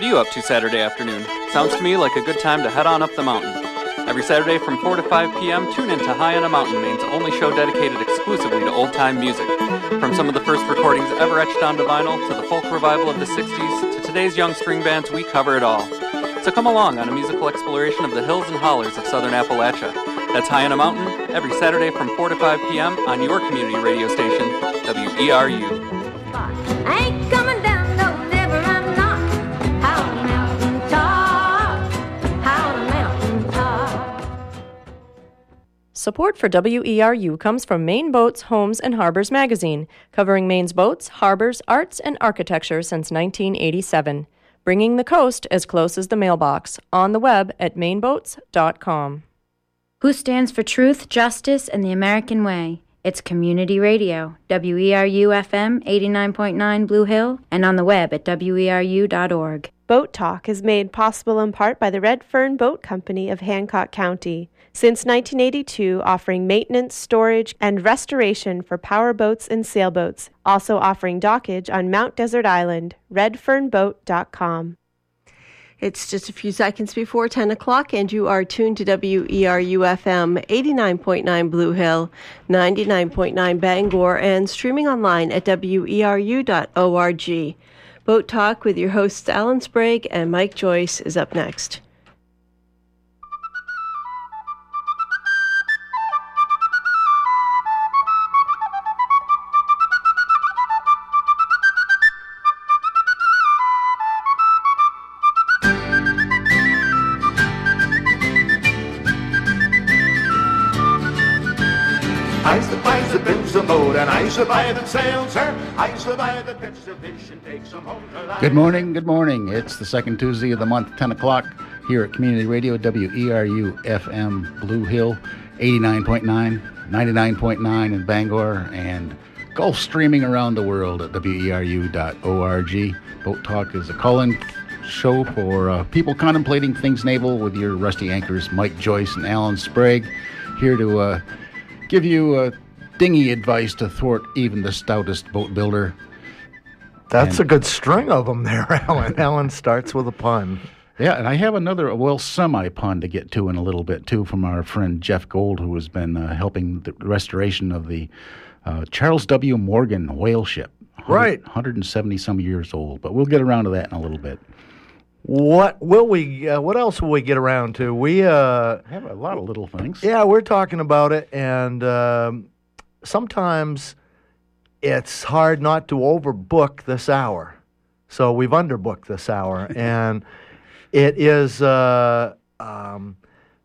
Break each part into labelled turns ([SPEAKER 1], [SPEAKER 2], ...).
[SPEAKER 1] What are you up to Saturday afternoon? Sounds to me like a good time to head on up the mountain. Every Saturday from 4 to 5 p.m., tune in to High on a Mountain, Maine's only show dedicated exclusively to old time music. From some of the first recordings ever etched onto vinyl, to the folk revival of the 60s, to today's young string bands, we cover it all. So come along on a musical exploration of the hills and hollers of southern Appalachia. That's High on a Mountain, every Saturday from 4 to 5 p.m. on your community radio station, WERU.
[SPEAKER 2] Support for WERU comes from Maine Boats, Homes, and Harbors magazine, covering Maine's boats, harbors, arts, and architecture since 1987. Bringing the coast as close as the mailbox. On the web at maineboats.com.
[SPEAKER 3] Who stands for truth, justice, and the American way? It's Community Radio, WERU FM 89.9 Blue Hill, and on the web at weru.org.
[SPEAKER 4] Boat Talk is made possible in part by the Red Fern Boat Company of Hancock County. Since 1982, offering maintenance, storage, and restoration for power boats and sailboats. Also offering dockage on Mount Desert Island. RedFernBoat.com. It's just a few seconds before 10 o'clock, and you are tuned to WERU FM 89.9 Blue Hill, 99.9 Bangor, and streaming online at WERU.org. Boat Talk with your hosts Alan Sprague and Mike Joyce is up next.
[SPEAKER 5] Boat and I survive and sail, sir. I survive the of fish and take some home to life.
[SPEAKER 6] Good morning, good morning. It's the second Tuesday of the month, 10 o'clock, here at Community Radio, WERU FM Blue Hill, 89.9, 99.9 in Bangor, and Gulf streaming around the world at weru.org. Boat Talk is a call-in show for uh, people contemplating things naval with your rusty anchors, Mike Joyce and Alan Sprague, here to uh, give you uh, dinghy advice to thwart even the stoutest boat builder.
[SPEAKER 7] That's
[SPEAKER 6] And-
[SPEAKER 7] a good string of them there, Alan. Alan starts with a pun.
[SPEAKER 6] Yeah, and I have another, well, semi pun to get to in a little bit, too, from our friend Jeff Gold, who has been uh, helping the restoration of the uh, Charles W. Morgan whale ship.
[SPEAKER 7] Right.
[SPEAKER 6] 170 some years old, but we'll get around to that in a little bit.
[SPEAKER 7] What will we? Uh, what else will we get around to? We, uh,
[SPEAKER 6] have a lot of little things.
[SPEAKER 7] yeah, we're talking about it, and um, sometimes it's hard not to overbook this hour. So we've underbooked this hour, and it is uh, um,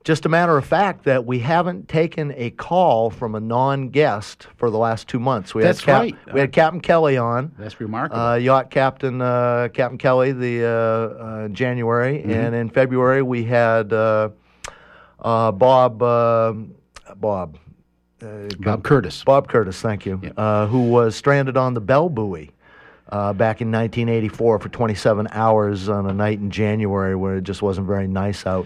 [SPEAKER 7] just a matter of fact that we haven't taken a call from a non-guest for the last two months. We
[SPEAKER 6] That's
[SPEAKER 7] had Cap-
[SPEAKER 6] right.
[SPEAKER 7] We had Captain Kelly on.
[SPEAKER 6] That's remarkable.
[SPEAKER 7] uh, yacht captain uh, Captain Kelly the uh, uh, January, and in February we had uh, uh, Bob uh, Bob uh,
[SPEAKER 6] Bob Curtis.
[SPEAKER 7] Bob Curtis, thank you,
[SPEAKER 6] Yep.
[SPEAKER 7] uh, who was stranded on the Bell Buoy. Uh, back in 1984 for 27 hours on a night in January where it just wasn't very nice out.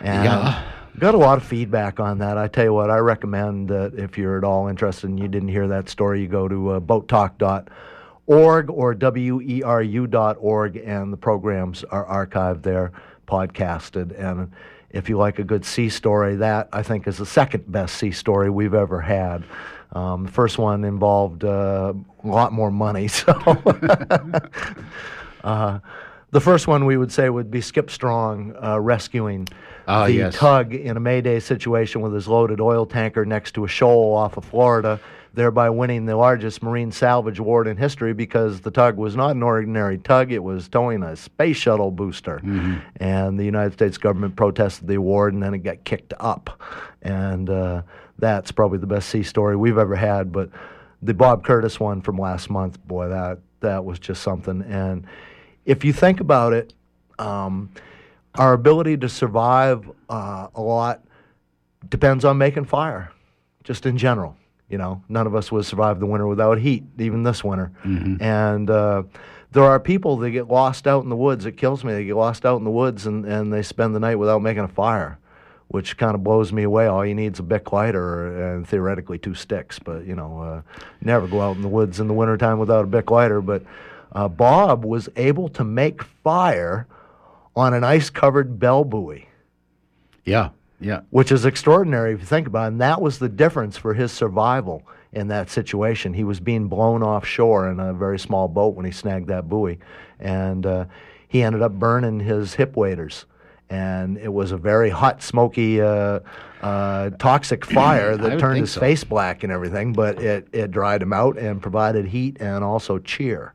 [SPEAKER 7] And
[SPEAKER 6] Yeah.
[SPEAKER 7] got a lot of feedback on that. I tell you what, I recommend that if you're at all interested and you didn't hear that story, you go to uh, boattalk.org or weru.org and the programs are archived there, podcasted. And if you like a good sea story, that I think is the second best sea story we've ever had. Um, the first one involved uh, a lot more money, so. uh, the first one we would say would be Skip Strong uh, rescuing
[SPEAKER 6] Ah,
[SPEAKER 7] the
[SPEAKER 6] yes.
[SPEAKER 7] tug in a Mayday situation with his loaded oil tanker next to a shoal off of Florida, thereby winning the largest marine salvage award in history because the tug was not an ordinary tug, it was towing a space shuttle booster.
[SPEAKER 6] Mm-hmm.
[SPEAKER 7] And the United States government protested the award and then it got kicked up. And uh, that's probably the best sea story we've ever had. But the Bob Curtis one from last month, boy, that, that was just something. And if you think about it, um, our ability to survive uh, a lot depends on making fire, just in general. You know, none of us would survive the winter without heat, even this winter. And uh, there are people that get lost out in the woods. It kills me. They get lost out in the woods and, and they spend the night without making a fire, which kind of blows me away. All you need is a Bic lighter and theoretically two sticks. But, you know, uh, never go out in the woods in the wintertime without a Bic lighter. But uh, Bob was able to make fire on an ice covered bell buoy,
[SPEAKER 6] Yeah, yeah.
[SPEAKER 7] which is extraordinary if you think about it. And that was the difference for his survival in that situation. He was being blown offshore in a very small boat when he snagged that buoy. And uh, he ended up burning his hip waders. And it was a very hot, smoky, uh, uh, toxic fire that turned his
[SPEAKER 6] so.
[SPEAKER 7] face black and everything, but it, it dried him out and provided heat and also cheer.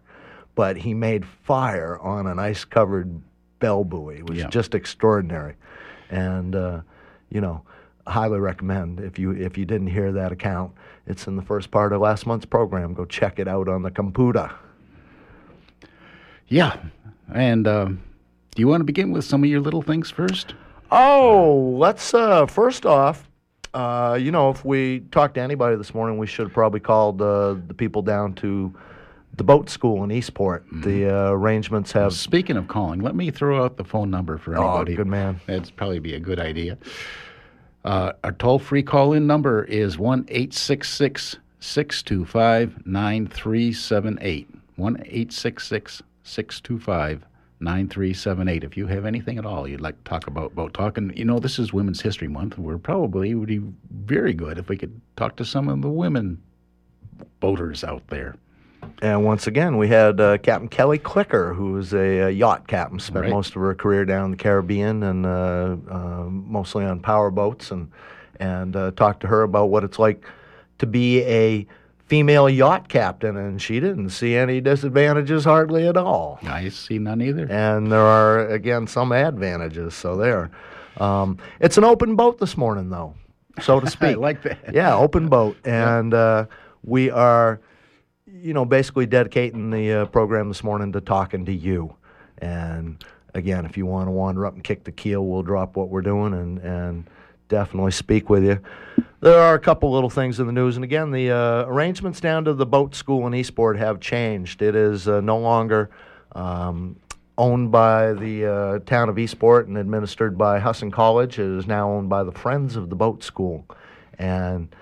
[SPEAKER 7] But he made fire on an ice covered bell buoy. It was
[SPEAKER 6] Yeah.
[SPEAKER 7] just extraordinary. And, uh, you know, highly recommend if you if you didn't hear that account, it's in the first part of last month's program. Go check it out on the computer.
[SPEAKER 6] Yeah. And um, do you want to begin with some of your little things first?
[SPEAKER 7] Oh, let's uh, first off, uh, you know, if we talked to anybody this morning, we should have probably called uh, the people down to the boat school in Eastport. The uh, arrangements have.
[SPEAKER 6] Speaking of calling, let me throw out the phone number for
[SPEAKER 7] Oh,
[SPEAKER 6] anybody.
[SPEAKER 7] good man.
[SPEAKER 6] That'd probably be a good idea. Uh, our toll free call in number is 1 866 625 9378. 1 866 625 9378. If you have anything at all you'd like to talk about boat talk, and you know, this is Women's History Month. We're probably would be very good if we could talk to some of the women boaters out there.
[SPEAKER 7] And once again, we had uh, Captain Kelly Clicker, who is a, uh yacht captain, spent
[SPEAKER 6] Right.
[SPEAKER 7] most of her career down in the Caribbean and uh, uh, mostly on power boats, and and uh, talked to her about what it's like to be a female yacht captain, and she didn't see any disadvantages hardly at all.
[SPEAKER 6] I see none either.
[SPEAKER 7] And there are again some advantages. So there, um, it's an open boat this morning, though, so to speak.
[SPEAKER 6] I like that.
[SPEAKER 7] Yeah, open boat, and uh, we are, you know, basically dedicating the uh, program this morning to talking to you. And again, if you want to wander up and kick the keel, we'll drop what we're doing and and definitely speak with you. There are a couple little things in the news, and again, the uh, arrangements down to the boat school in Eastport have changed. It is uh, no longer. Um, Owned by the uh, town of Eastport and administered by Husson College. It is now owned by the Friends of the Boat School. And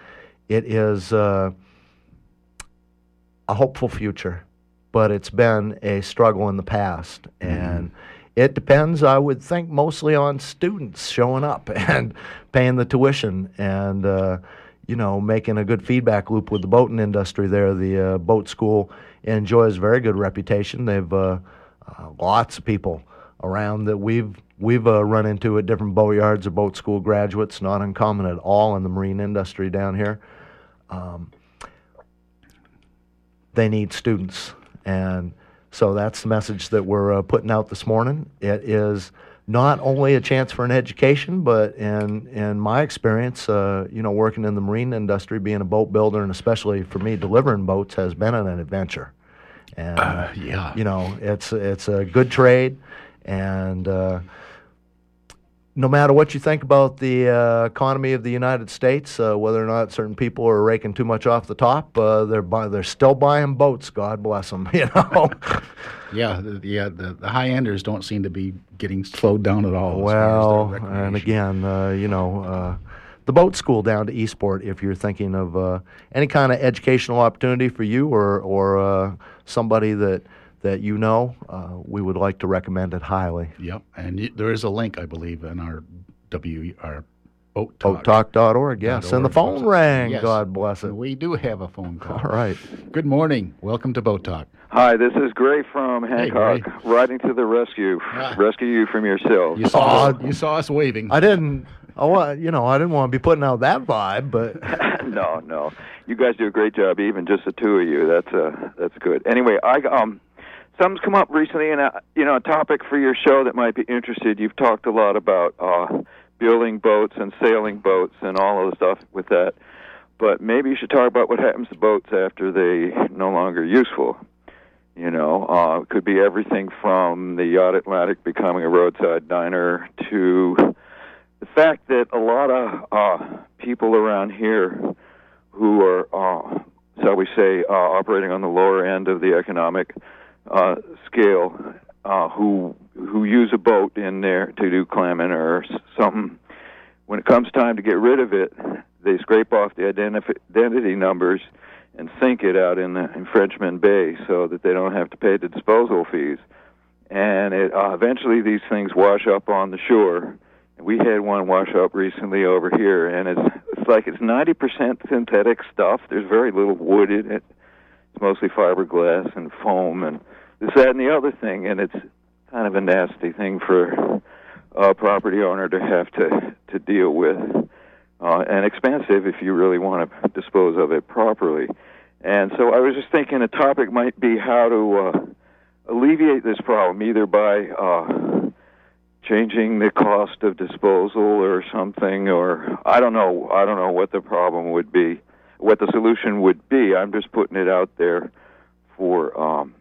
[SPEAKER 7] it is uh, a hopeful future, but it's been a struggle in the past. And it depends, I would think, mostly on students showing up and paying the tuition and, uh, you know, making a good feedback loop with the boating industry there. The uh, boat school enjoys a very good reputation. They've uh, uh, lots of people around that we've we've uh, run into at different boatyards or boat school graduates. Not uncommon at all in the marine industry down here. Um, they need students, and so that's the message that we're uh, putting out this morning. It is not only a chance for an education, but in in my experience, uh, you know, working in the marine industry, being a boat builder, and especially for me, delivering boats has been an adventure. And
[SPEAKER 6] Uh, yeah.
[SPEAKER 7] you know, it's it's a good trade, and uh, no matter what you think about the uh, economy of the United States, uh, whether or not certain people are raking too much off the top, uh, they're buy- they're still buying boats. God bless them. You know.
[SPEAKER 6] Yeah, the, yeah. The, the high enders don't seem to be getting slowed down at all. as far as
[SPEAKER 7] Well, and again, uh, you know, uh, the boat school down to Eastport. If you're thinking of uh, any kind of educational opportunity for you or or uh, somebody that that you know, uh, we would like to recommend it highly.
[SPEAKER 6] Yep, and y- there is a link, I believe, in our W our boat talk.
[SPEAKER 7] Boattalk.org, yes, and the phone rang.
[SPEAKER 6] Yes.
[SPEAKER 7] God bless it.
[SPEAKER 6] We do have a phone call.
[SPEAKER 7] All right.
[SPEAKER 6] Good morning. Welcome to Boat Talk.
[SPEAKER 8] Hi, this is Gray from Hancock,
[SPEAKER 6] Gray.
[SPEAKER 8] riding to the rescue.
[SPEAKER 6] Ah.
[SPEAKER 8] Rescue you from yourself.
[SPEAKER 6] You saw us,
[SPEAKER 7] Oh,
[SPEAKER 6] you saw us waving.
[SPEAKER 7] I didn't. I wa- you know, I didn't want to be putting out that vibe, but
[SPEAKER 8] no, no, you guys do a great job. Even just the two of you, that's uh, that's good. Anyway, I um, something's come up recently, and uh, you know, a topic for your show that might be interested. You've talked a lot about uh, building boats and sailing boats and all of the stuff with that. But maybe you should talk about what happens to boats after they no longer useful. You know, uh, it could be everything from the yacht Atlantic becoming a roadside diner to the fact that a lot of uh, people around here who are, uh, shall we say, uh, operating on the lower end of the economic uh, scale, uh, who who use a boat in there to do clamming or something. When it comes time to get rid of it, they scrape off the identif- identity numbers and sink it out in the in Frenchman Bay so that they don't have to pay the disposal fees. and it uh, eventually these things wash up on the shore. We had one wash up recently over here, and it's it's like it's ninety percent synthetic stuff. There's very little wood in it. It's mostly fiberglass and foam and this, that, and the other thing, and it's kind of a nasty thing for a property owner to have to to deal with, uh, and expensive if you really want to dispose of it properly. And so I was just thinking a topic might be how to uh, alleviate this problem, either by uh, changing the cost of disposal or something, or I don't know. I don't know what the problem would be, what the solution would be. I'm just putting it out there for um,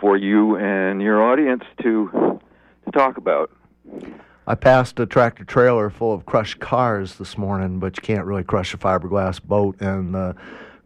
[SPEAKER 8] for you and your audience to to talk about.
[SPEAKER 7] I passed a tractor trailer full of crushed cars this morning, but you can't really crush a fiberglass boat. And uh,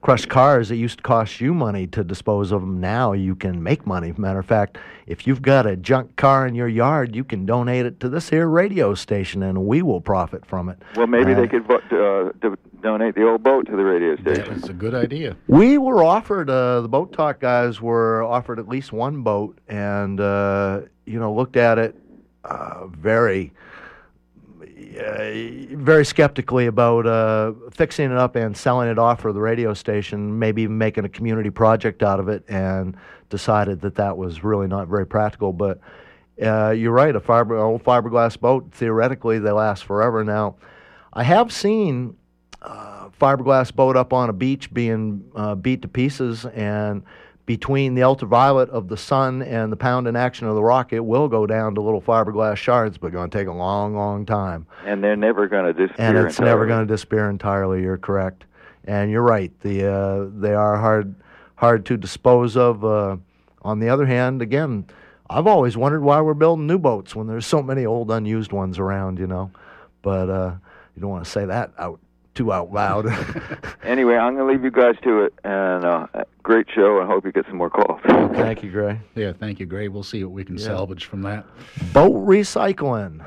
[SPEAKER 7] crushed cars, that used to cost you money to dispose of them. Now you can make money. Matter of fact, if you've got a junk car in your yard, you can donate it to this here radio station, and we will profit from it.
[SPEAKER 8] Well, maybe
[SPEAKER 7] Uh,
[SPEAKER 8] they could vo- uh, do- donate the old boat to the radio station.
[SPEAKER 6] That's a good idea.
[SPEAKER 7] We were offered, uh, the Boat Talk guys were offered at least one boat and, uh, you know, looked at it uh, very, uh, very skeptically about uh, fixing it up and selling it off for the radio station, maybe even making a community project out of it, and decided that that was really not very practical. But uh, you're right, a fiber, old fiberglass boat, theoretically, they last forever. Now, I have seen uh, fiberglass boat up on a beach being uh, beat to pieces, and between the ultraviolet of the sun and the pound pounding action of the rock, it will go down to little fiberglass shards, but going to take a long, long time.
[SPEAKER 8] And they're never going to disappear.
[SPEAKER 7] And it's never going to disappear entirely. You're correct, and you're right. The uh, they are hard hard to dispose of. Uh, on the other hand, again, I've always wondered why we're building new boats when there's so many old unused ones around. You know, but uh, you don't want to say that out too out loud.
[SPEAKER 8] Anyway, I'm going to leave you guys to it, and uh, great show. I hope you get some more calls.
[SPEAKER 7] Thank you, Gray.
[SPEAKER 6] Yeah, thank you, Gray. We'll see what we can
[SPEAKER 7] Yeah.
[SPEAKER 6] salvage from that.
[SPEAKER 7] Boat recycling.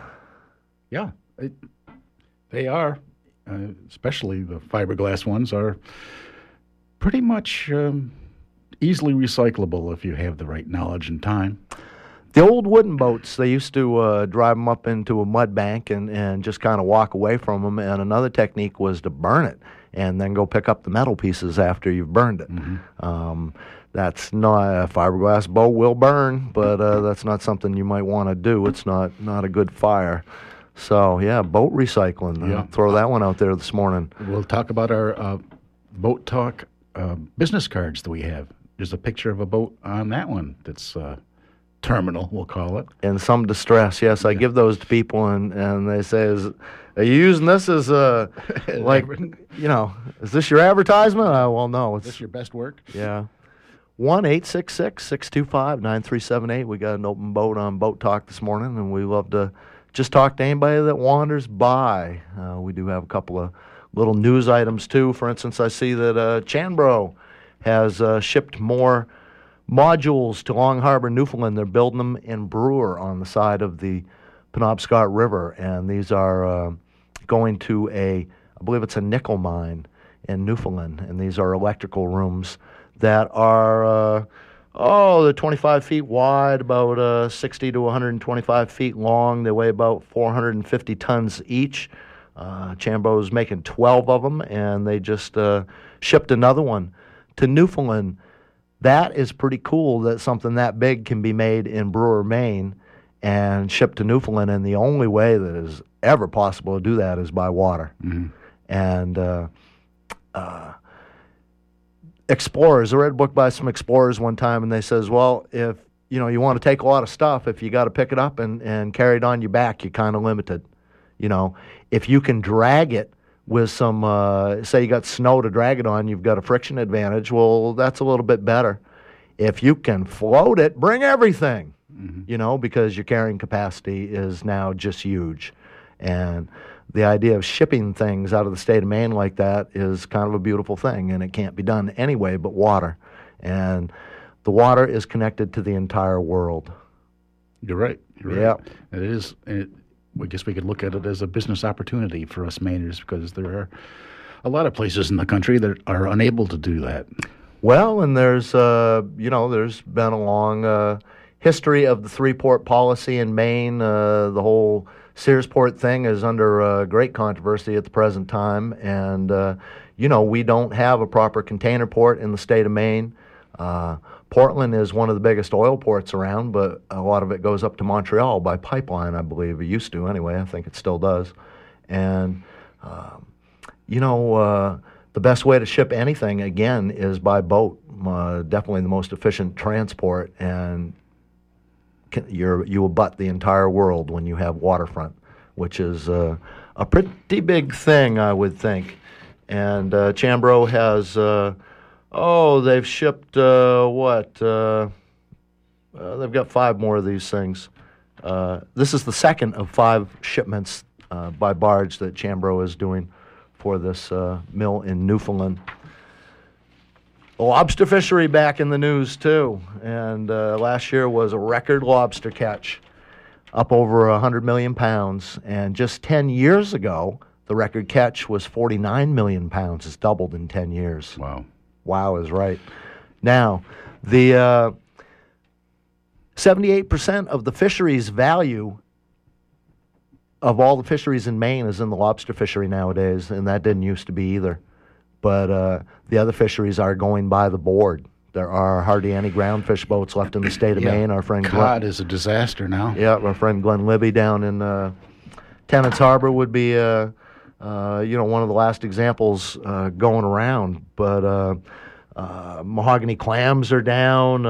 [SPEAKER 6] Yeah, it, they are, uh, especially the fiberglass ones, are pretty much um, easily recyclable if you have the right knowledge and time.
[SPEAKER 7] The old wooden boats, they used to uh, drive them up into a mud bank and, and just kind of walk away from them. And another technique was to burn it and then go pick up the metal pieces after you've burned it. Um, that's not a fiberglass boat will burn, but uh, that's not something you might want to do. It's not not a good fire. So yeah, boat recycling.
[SPEAKER 6] Yeah.
[SPEAKER 7] throw that one out there this morning.
[SPEAKER 6] We'll talk about our uh, boat talk uh, business cards that we have. There's a picture of a boat on that one that's uh, terminal, we'll call it.
[SPEAKER 7] in some distress. Yes, I give those to people, and, and they say, "Is are you using this as a like you know? Is this your advertisement?" Uh, well, no,
[SPEAKER 6] Is this your best work?
[SPEAKER 7] yeah. One eight six six six two five nine three seven eight. We got an open boat on Boat Talk this morning, and we love to just talk to anybody that wanders by. Uh, we do have a couple of little news items too. For instance, I see that uh, Cianbro has uh, shipped more modules to Long Harbor, Newfoundland. They're building them in Brewer on the side of the Penobscot River, and these are uh, going to a, I believe it's a nickel mine in Newfoundland, and these are electrical rooms that are, uh, oh, they're 25 feet wide, about uh, 60 to 125 feet long. They weigh about 450 tons each. Uh, Cianbro's making 12 of them, and they just uh, shipped another one to Newfoundland that is pretty cool that something that big can be made in Brewer, Maine, and shipped to Newfoundland. And the only way that is ever possible to do that is by water. And uh, uh, explorers, I read a book by some explorers one time, and they says, well, if you know you want to take a lot of stuff, if you got to pick it up and, and carry it on your back, you're kind of limited. You know, if you can drag it with some, uh, say you got snow to drag it on, you've got a friction advantage. Well, that's a little bit better. If you can float it, bring everything, you know, because your carrying capacity is now just huge. And the idea of shipping things out of the state of Maine like that is kind of a beautiful thing, and it can't be done anyway but water. And the water is connected to the entire world.
[SPEAKER 6] You're right. You're right.
[SPEAKER 7] Yep.
[SPEAKER 6] It is. It, I guess we could look at it as a business opportunity for us Mainers because there are a lot of places in the country that are unable to do that.
[SPEAKER 7] Well, and there's uh, you know there's been a long uh, history of the three port policy in Maine. Uh, the whole Searsport thing is under uh, great controversy at the present time, and uh, you know we don't have a proper container port in the state of Maine. Portland is one of the biggest oil ports around, but a lot of it goes up to Montreal by pipeline, I believe. It used to anyway. I think it still does. And, um, you know, uh, the best way to ship anything, again, is by boat. Uh, definitely the most efficient transport. And can, you're, you abut the entire world when you have waterfront, which is uh, a pretty big thing, I would think. And uh, Cianbro has uh, Oh, they've shipped uh, what? Uh, uh, they've got five more of these things. Uh, this is the second of five shipments uh, by barge that Cianbro is doing for this uh, mill in Newfoundland. Lobster fishery back in the news too, and last year was a record lobster catch, up over 100 million pounds. And just 10 years ago, the record catch was 49 million pounds. It's doubled in 10 years.
[SPEAKER 6] Wow.
[SPEAKER 7] Wow is right. Now, the uh, 78% of the fisheries value of all the fisheries in Maine is in the lobster fishery nowadays, and that didn't used to be either. But uh, the other fisheries are going by the board. There are hardly any ground fish boats left in the state of
[SPEAKER 6] Yeah.
[SPEAKER 7] Maine. Our friend
[SPEAKER 6] Cod
[SPEAKER 7] Glenn,
[SPEAKER 6] is a disaster now.
[SPEAKER 7] yeah, our friend Glenn Libby down in uh, Tenants Harbor would be, uh, uh, you know, one of the last examples uh, going around. But uh, uh, mahogany clams are down.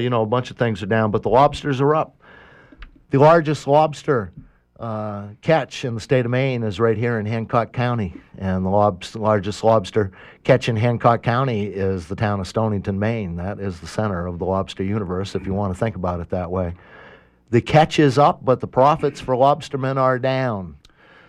[SPEAKER 7] You know, a bunch of things are down, but the lobsters are up. The largest lobster uh, catch in the state of Maine is right here in Hancock County, and the largest lobster catch in Hancock County is the town of Stonington, Maine. That is the center of the lobster universe, if you want to think about it that way. The catch is up, but the profits for lobstermen are down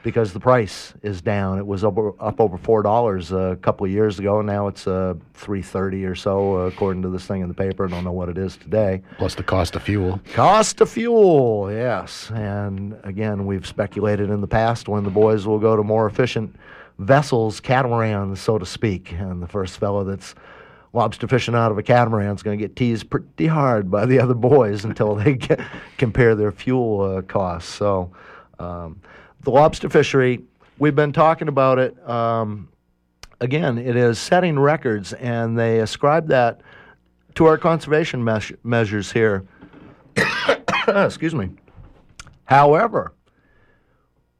[SPEAKER 7] because the price is down. It was over, up over four dollars a couple of years ago. Now it's uh, three thirty or so, uh, according to this thing in the paper. I don't know what it is today.
[SPEAKER 6] Plus the cost of fuel.
[SPEAKER 7] Cost of fuel, yes. And again, we've speculated in the past when the boys will go to more efficient vessels, catamarans, so to speak. And the first fellow that's lobster fishing out of a catamaran is going to get teased pretty hard by the other boys until they get, compare their fuel uh, costs. So, um, the lobster fishery, we've been talking about it. Um, again, it is setting records, and they ascribe that to our conservation meas- measures here. Excuse me. However,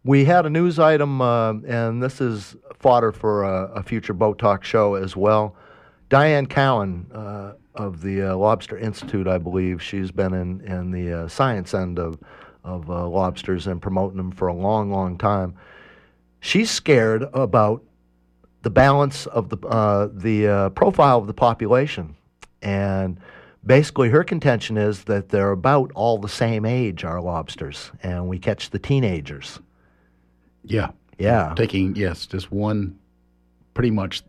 [SPEAKER 7] we had a news item, uh, and this is fodder for a, a future Boat Talk show as well. Diane Cowan uh, of the uh, Lobster Institute, I believe, she's been in, in the uh, science end of, of uh, lobsters and promoting them for a long, long time. She's scared about the balance of the uh, the uh, profile of the population, and basically her contention is that they're about all the same age, our lobsters, and we catch the teenagers.
[SPEAKER 6] Yeah.
[SPEAKER 7] Yeah,
[SPEAKER 6] Taking, yes, just one, pretty much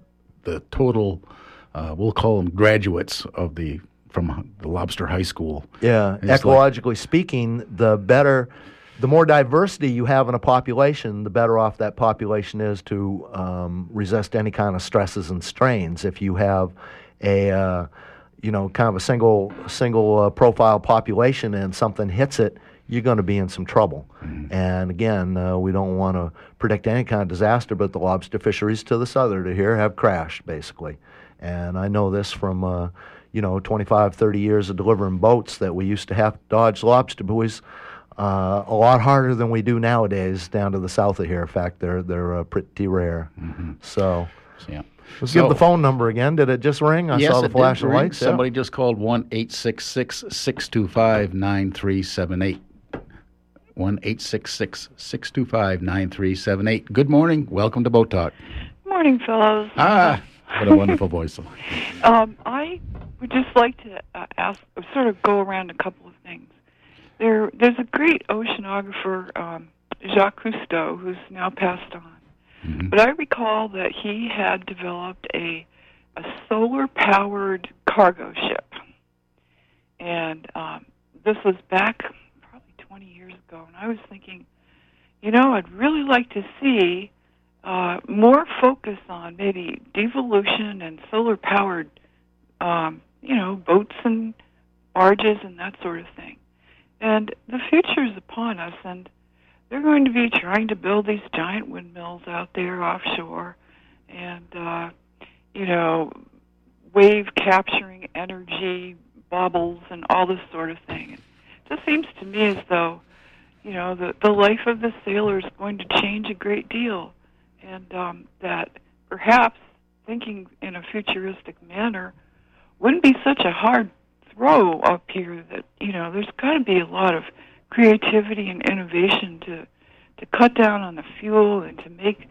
[SPEAKER 6] the total, uh, we'll call them graduates of the, from the Lobster High School.
[SPEAKER 7] yeah. Ecologically speaking, the better, the more diversity you have in a population, the better off that population is to um, resist any kind of stresses and strains. If you have a uh, you know, kind of a single single uh, profile population and something hits it, you're going to be in some trouble. And again, uh, we don't want to predict any kind of disaster, but the lobster fisheries to the southern of here have crashed basically. And I know this from uh, you know 25, 30 years of delivering boats that we used to have to dodge lobster buoys. Uh, a lot harder than we do nowadays down to the south of here. In fact, they're they're uh, pretty rare. So,
[SPEAKER 6] Yeah.
[SPEAKER 7] let's
[SPEAKER 6] So-
[SPEAKER 7] give the phone number again. Did it just ring? I
[SPEAKER 6] yes,
[SPEAKER 7] saw the
[SPEAKER 6] it
[SPEAKER 7] flash of
[SPEAKER 6] ring.
[SPEAKER 7] lights. yeah.
[SPEAKER 6] Somebody just called 1 866 625 9378. 1 866 625 9378. Good morning. Welcome to Boat Talk.
[SPEAKER 9] Morning, fellows.
[SPEAKER 6] Ah, what a wonderful voice.
[SPEAKER 9] Um, I would just like to uh, ask, sort of go around a couple of things. There, there's a great oceanographer, um, Jacques Cousteau, who's now passed on. But I recall that he had developed a a solar-powered cargo ship, and um, this was back probably 20 years ago. And I was thinking, you know, I'd really like to see uh, more focus on maybe devolution and solar powered, um, you know, boats and barges and that sort of thing. And the future is upon us, and they're going to be trying to build these giant windmills out there offshore, and uh, you know, wave capturing energy bubbles and all this sort of thing. It just seems to me as though, you know, the the life of the sailor is going to change a great deal, and um, that perhaps thinking in a futuristic manner wouldn't be such a hard throw up here. That you know, there's got to be a lot of creativity and innovation to to cut down on the fuel and to make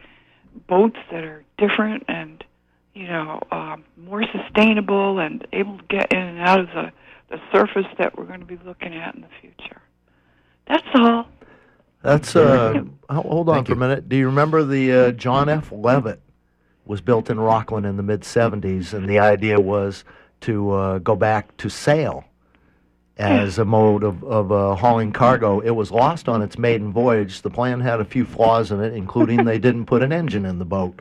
[SPEAKER 9] boats that are different and you know um, more sustainable and able to get in and out of the the surface that we're going to be looking at in the future. That's all.
[SPEAKER 7] That's uh. Hold on
[SPEAKER 6] Thank
[SPEAKER 7] for a minute. Do you remember the uh, John F. Leavitt was built in Rockland in the mid '70s, and the idea was to uh, go back to sail as a mode of, of uh, hauling cargo. It was lost on its maiden voyage. The plan had a few flaws in it, including they didn't put an engine in the boat.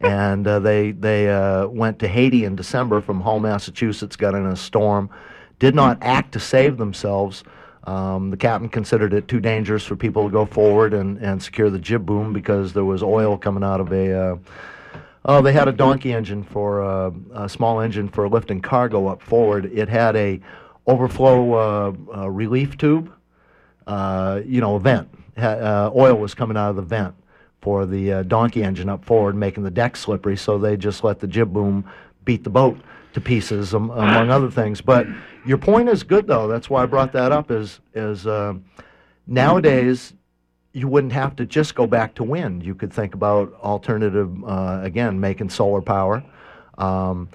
[SPEAKER 7] And uh, they they uh, went to Haiti in December from Hull, Massachusetts. Got in a storm, did not act to save themselves. Um, the captain considered it too dangerous for people to go forward and, and secure the jib boom because there was oil coming out of a. Uh, oh, they had a donkey engine for uh, a small engine for lifting cargo up forward. It had a overflow uh, uh, relief tube, uh, you know, a vent. Ha- oil was coming out of the vent for the donkey engine up forward, making the deck slippery. So they just let the jib boom beat the boat to pieces, um, among other things. But your point is good, though. That's why I brought that up. Is is uh, nowadays you wouldn't have to just go back to wind. You could think about alternative, uh, again, making solar power, um,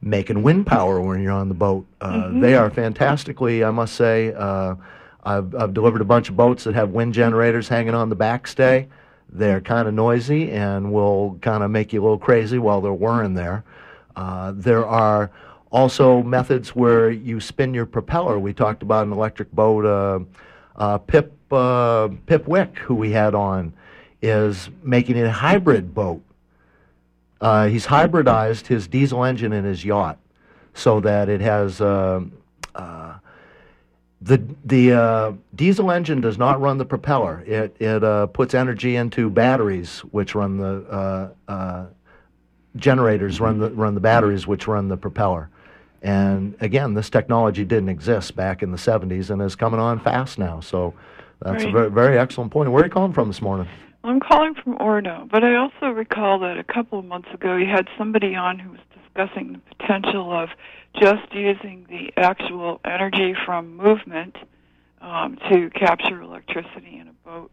[SPEAKER 7] making wind power when you're on the boat. Uh, They are fantastically, I must say. Uh, I've, I've delivered a bunch of boats that have wind generators hanging on the backstay. They're kind of noisy and will kind of make you a little crazy while they're whirring there. Uh, there are also methods where you spin your propeller. We talked about an electric boat. Uh, uh, Pip uh, Pip Wick, who we had on, is making a hybrid boat. Uh, he's hybridized his diesel engine in his yacht so that it has uh, the the uh, diesel engine does not run the propeller. It it uh, puts energy into batteries, which run the uh, generators run the run the batteries, which run the propeller. And again, this technology didn't exist back in the 70s and is coming on fast now. So that's a very, very excellent point. Where are you calling from this morning?
[SPEAKER 9] I'm calling from Orono, but I also recall that a couple of months ago you had somebody on who was discussing the potential of just using the actual energy from movement um, to capture electricity in a boat.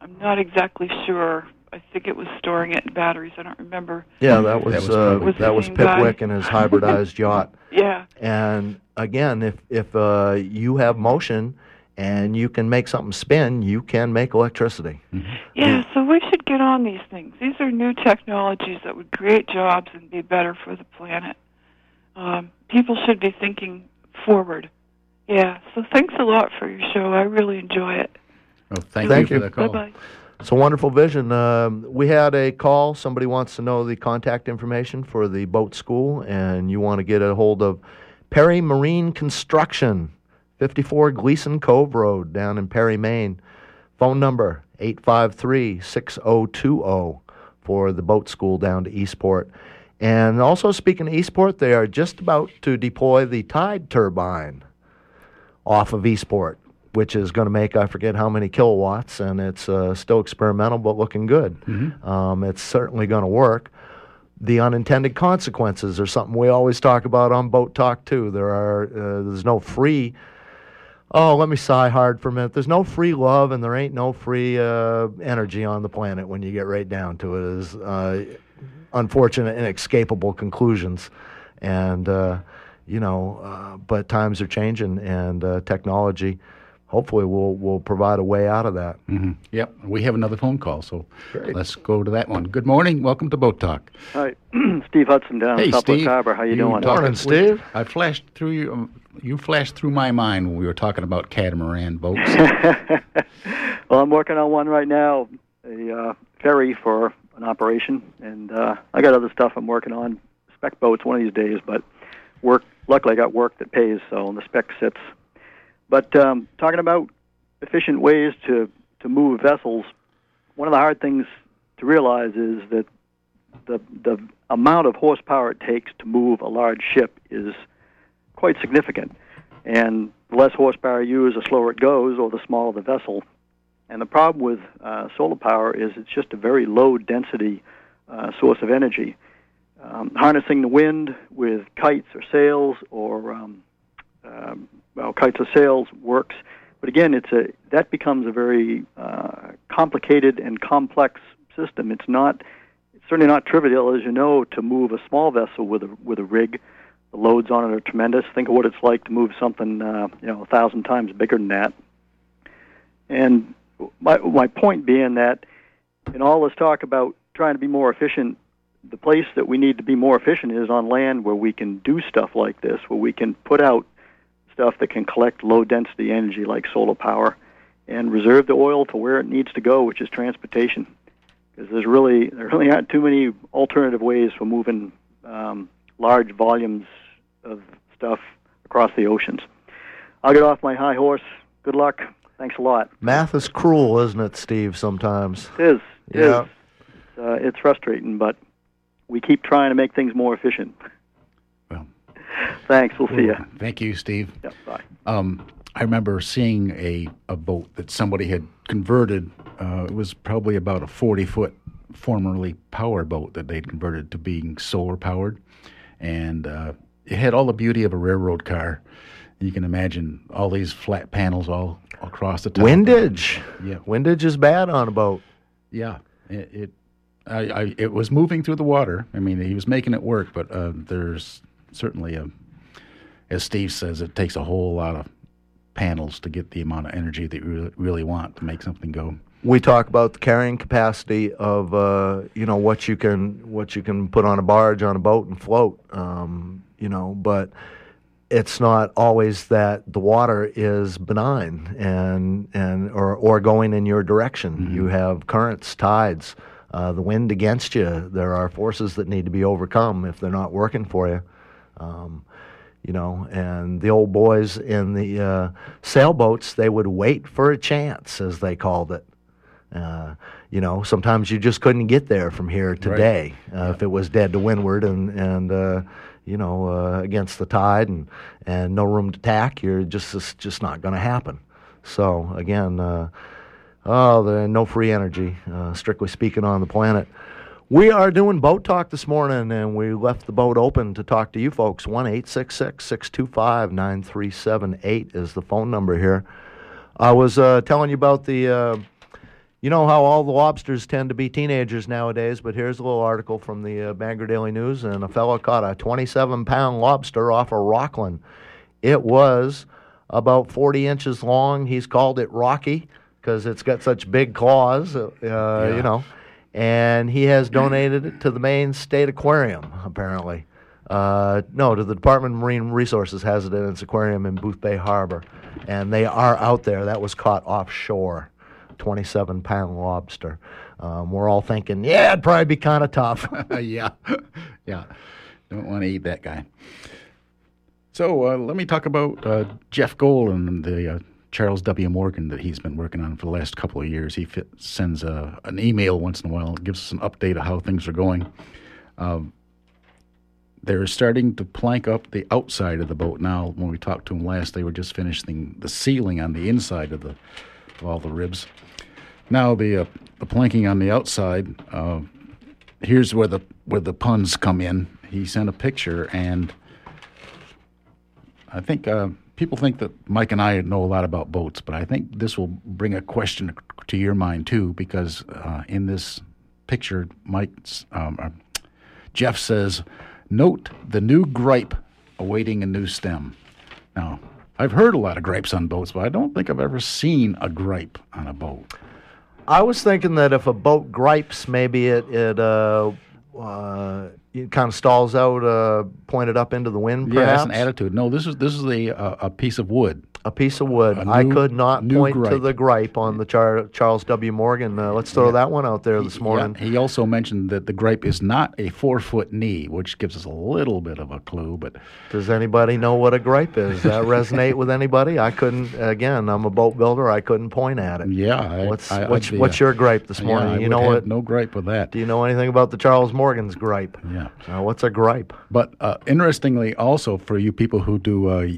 [SPEAKER 9] I'm not exactly sure. I think it was storing it in batteries. I don't remember.
[SPEAKER 7] Yeah, that was,
[SPEAKER 6] was
[SPEAKER 7] uh,
[SPEAKER 6] probably-
[SPEAKER 7] that was
[SPEAKER 9] Was guy.
[SPEAKER 7] Pipwick and his hybridized yacht.
[SPEAKER 9] Yeah.
[SPEAKER 7] And again, if if uh, you have motion and you can make something spin, you can make electricity.
[SPEAKER 9] Yeah, so we should get on these things. These are new technologies that would create jobs and be better for the planet. Um, people should be thinking forward. Yeah, so thanks a lot for your show. I really enjoy it.
[SPEAKER 6] Well, thank,
[SPEAKER 7] Thank
[SPEAKER 6] you
[SPEAKER 7] you.
[SPEAKER 6] for the call.
[SPEAKER 9] Bye bye.
[SPEAKER 7] It's a wonderful vision. Um, we had a call. Somebody wants to know the contact information for the boat school, and you want to get a hold of Perry Marine Construction, 54 Gleason Cove Road, down in Perry, Maine. Phone number 853 6020 for the boat school down to Eastport. And also, speaking of Eastport, they are just about to deploy the tide turbine off of Eastport, which is going to make I forget how many kilowatts, and it's uh, still experimental but looking good. Um, it's certainly going to work. The unintended consequences are something we always talk about on Boat Talk too. There are uh, there's no free. Oh, let me sigh hard for a minute. There's no free love, and there ain't no free uh, energy on the planet when you get right down to it. Is uh, unfortunate, inescapable conclusions, and uh, you know, uh, but times are changing, and uh, technology, hopefully, we'll we'll provide a way out of that.
[SPEAKER 6] hmm Yep, we have another phone call, so let's go to that one. Good morning. Welcome to Boat Talk.
[SPEAKER 10] Hi, Steve Hudson down
[SPEAKER 6] Hey,
[SPEAKER 10] in Southwest
[SPEAKER 6] Steve.
[SPEAKER 10] Harbor. How you, doing?
[SPEAKER 7] Morning, Steve.
[SPEAKER 6] I flashed through you. Um, you flashed through my mind when we were talking about catamaran boats.
[SPEAKER 10] well, I'm working on one right now, a uh, ferry for an operation, and uh, I got other stuff I'm working on, spec boats one of these days. But work, luckily, I got work that pays, so the spec sits. But um, talking about efficient ways to, to move vessels, one of the hard things to realize is that the, the amount of horsepower it takes to move a large ship is quite significant. And the less horsepower you use, the slower it goes, or the smaller the vessel. And the problem with uh, solar power is it's just a very low density uh, source of energy. Um, harnessing the wind with kites or sails or um, um, kites or sails works, but again, it's a that becomes a very uh, complicated and complex system. It's not it's certainly not trivial, as you know, to move a small vessel with a with a rig. The loads on it are tremendous. Think of what it's like to move something uh, you know a thousand times bigger than that. And my my point being that in all this talk about trying to be more efficient, the place that we need to be more efficient is on land where we can do stuff like this, where we can put out stuff that can collect low density energy like solar power and reserve the oil to where it needs to go, which is transportation. Because there's really there really aren't too many alternative ways for moving um, large volumes of stuff across the oceans. I'll get off my high horse. Good luck. Thanks a lot.
[SPEAKER 7] Math is cruel, isn't it, Steve? Sometimes.
[SPEAKER 10] It is. It
[SPEAKER 7] Yeah.
[SPEAKER 10] is. Uh, it's frustrating, but we keep trying to make things more efficient.
[SPEAKER 6] Well.
[SPEAKER 10] Thanks. We'll see you.
[SPEAKER 6] Thank you, Steve.
[SPEAKER 10] Yep, bye.
[SPEAKER 6] Um, I remember seeing a, a boat that somebody had converted. Uh, it was probably about a 40 foot formerly power boat that they'd converted to being solar powered. And uh, it had all the beauty of a railroad car. You can imagine all these flat panels all across the top.
[SPEAKER 7] Windage.
[SPEAKER 6] Yeah.
[SPEAKER 7] Windage is bad on a boat.
[SPEAKER 6] Yeah, it, it I, I, it was moving through the water. I mean, he was making it work, but uh, there's certainly a, as Steve says, it takes a whole lot of panels to get the amount of energy that you really, want to make something go.
[SPEAKER 7] we talk about the carrying capacity of uh, you know what you can what you can put on a barge on a boat and float um, you know but it's not always that the water is benign and and or or going in your direction. You have currents tides uh, the wind against you. There are forces that need to be overcome if they're not working for you um, you know, and the old boys in the uh, sailboats, they would wait for a chance, as they called it. Uh, you know, sometimes you just couldn't get there from here today uh, if it was dead to windward and and uh, you know uh, against the tide and and no room to tack. You're just it's just not going to happen. So again, uh, oh, there no free energy, uh, strictly speaking, on the planet. We are doing boat talk this morning, and we left the boat open to talk to you folks. 1 625 9378 is the phone number here. I was uh, telling you about the, uh, you know how all the lobsters tend to be teenagers nowadays, but here's a little article from the uh, Bangor Daily News, and a fellow caught a 27 pound lobster off of Rockland. It was about 40 inches long. He's called it Rocky because it's got such big claws, uh, you know and he has donated it to the Maine State Aquarium, apparently. Uh, no, to the Department of Marine Resources has it in its aquarium in Boothbay Harbor, and they are out there. That was caught offshore, 27 pound lobster. Um, we're all thinking, yeah, it'd probably be kind of tough.
[SPEAKER 6] yeah, yeah. Don't want to eat that guy. So uh, let me talk about uh, Jeff Gold and the uh, Charles W. Morgan that he's been working on for the last couple of years. He fit, sends uh, an email once in a while gives us an update of how things are going. Um, they're starting to plank up the outside of the boat now. When we talked to them last, they were just finishing the ceiling on the inside of the of all the ribs. Now the uh, the planking on the outside. Uh, here's where the where the puns come in. He sent a picture, and I think uh, people think that Mike and I know a lot about boats, but I think this will bring a question to your mind too, because uh, in this picture, Mike's um, uh, Jeff says, "Note the new gripe awaiting a new stem." Now, I've heard a lot of gripes on boats, but I don't think I've ever seen a gripe on a boat.
[SPEAKER 7] I was thinking that if a boat gripes, maybe it it uh, uh, it kind of stalls out, uh, pointed up into the wind.
[SPEAKER 6] Yeah, that's an attitude. No, this is this is a a piece of wood.
[SPEAKER 7] A piece of wood.
[SPEAKER 6] A
[SPEAKER 7] I
[SPEAKER 6] new-
[SPEAKER 7] could not
[SPEAKER 6] new
[SPEAKER 7] point to the gripe on the Char- Charles W. Morgan. Uh, let's throw that one out there this morning.
[SPEAKER 6] Yeah, he also mentioned that the gripe is not a four foot knee, which gives us a little bit of a clue. But
[SPEAKER 7] Does anybody know what a gripe is? Does that resonate with anybody? I couldn't. Again, I'm a boat builder. I couldn't point at it.
[SPEAKER 6] yeah, I,
[SPEAKER 7] What's
[SPEAKER 6] I,
[SPEAKER 7] what's, what's your gripe this morning?
[SPEAKER 6] I
[SPEAKER 7] you know what?
[SPEAKER 6] No gripe with that.
[SPEAKER 7] Do you know anything about the Charles Morgan's gripe?
[SPEAKER 6] Yeah.
[SPEAKER 7] Uh, what's a gripe?
[SPEAKER 6] But uh, interestingly, also for you people who do uh,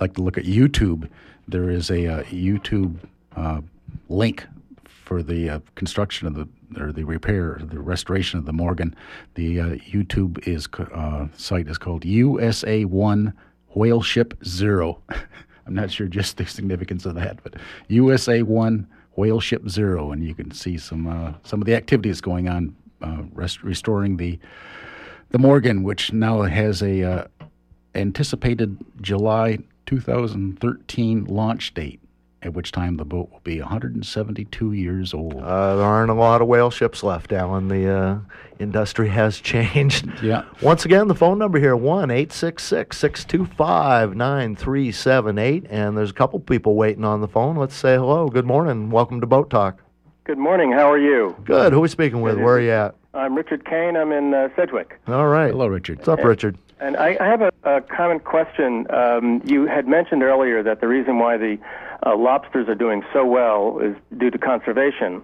[SPEAKER 6] like to look at YouTube, there is a uh, YouTube uh, link for the uh, construction of the or the repair, the restoration of the Morgan. The uh, YouTube is uh, site is called USA One Whale Ship Zero. I'm not sure just the significance of that, but USA One Whale Ship Zero, and you can see some some of the activities going on rest- restoring the the Morgan, which now has a anticipated July 2013 launch date, at which time the boat will be 172 years old.
[SPEAKER 7] Uh, there aren't a lot of whale ships left, Alan. The uh, industry has changed.
[SPEAKER 6] Yeah.
[SPEAKER 7] Once again, the phone number here one eight six six six two five nine three seven eight, and there's a couple people waiting on the phone. Let's say hello. Good morning. Welcome to Boat Talk.
[SPEAKER 11] Good morning. How are you?
[SPEAKER 7] Good. Who are we speaking with? Where are you at?
[SPEAKER 11] I'm Richard Kane. I'm in uh, Sedgwick.
[SPEAKER 7] All right.
[SPEAKER 6] Hello, Richard.
[SPEAKER 7] What's up, Richard?
[SPEAKER 11] And I, I have a, a common question. Um, you had mentioned earlier that the reason why the uh, lobsters are doing so well is due to conservation.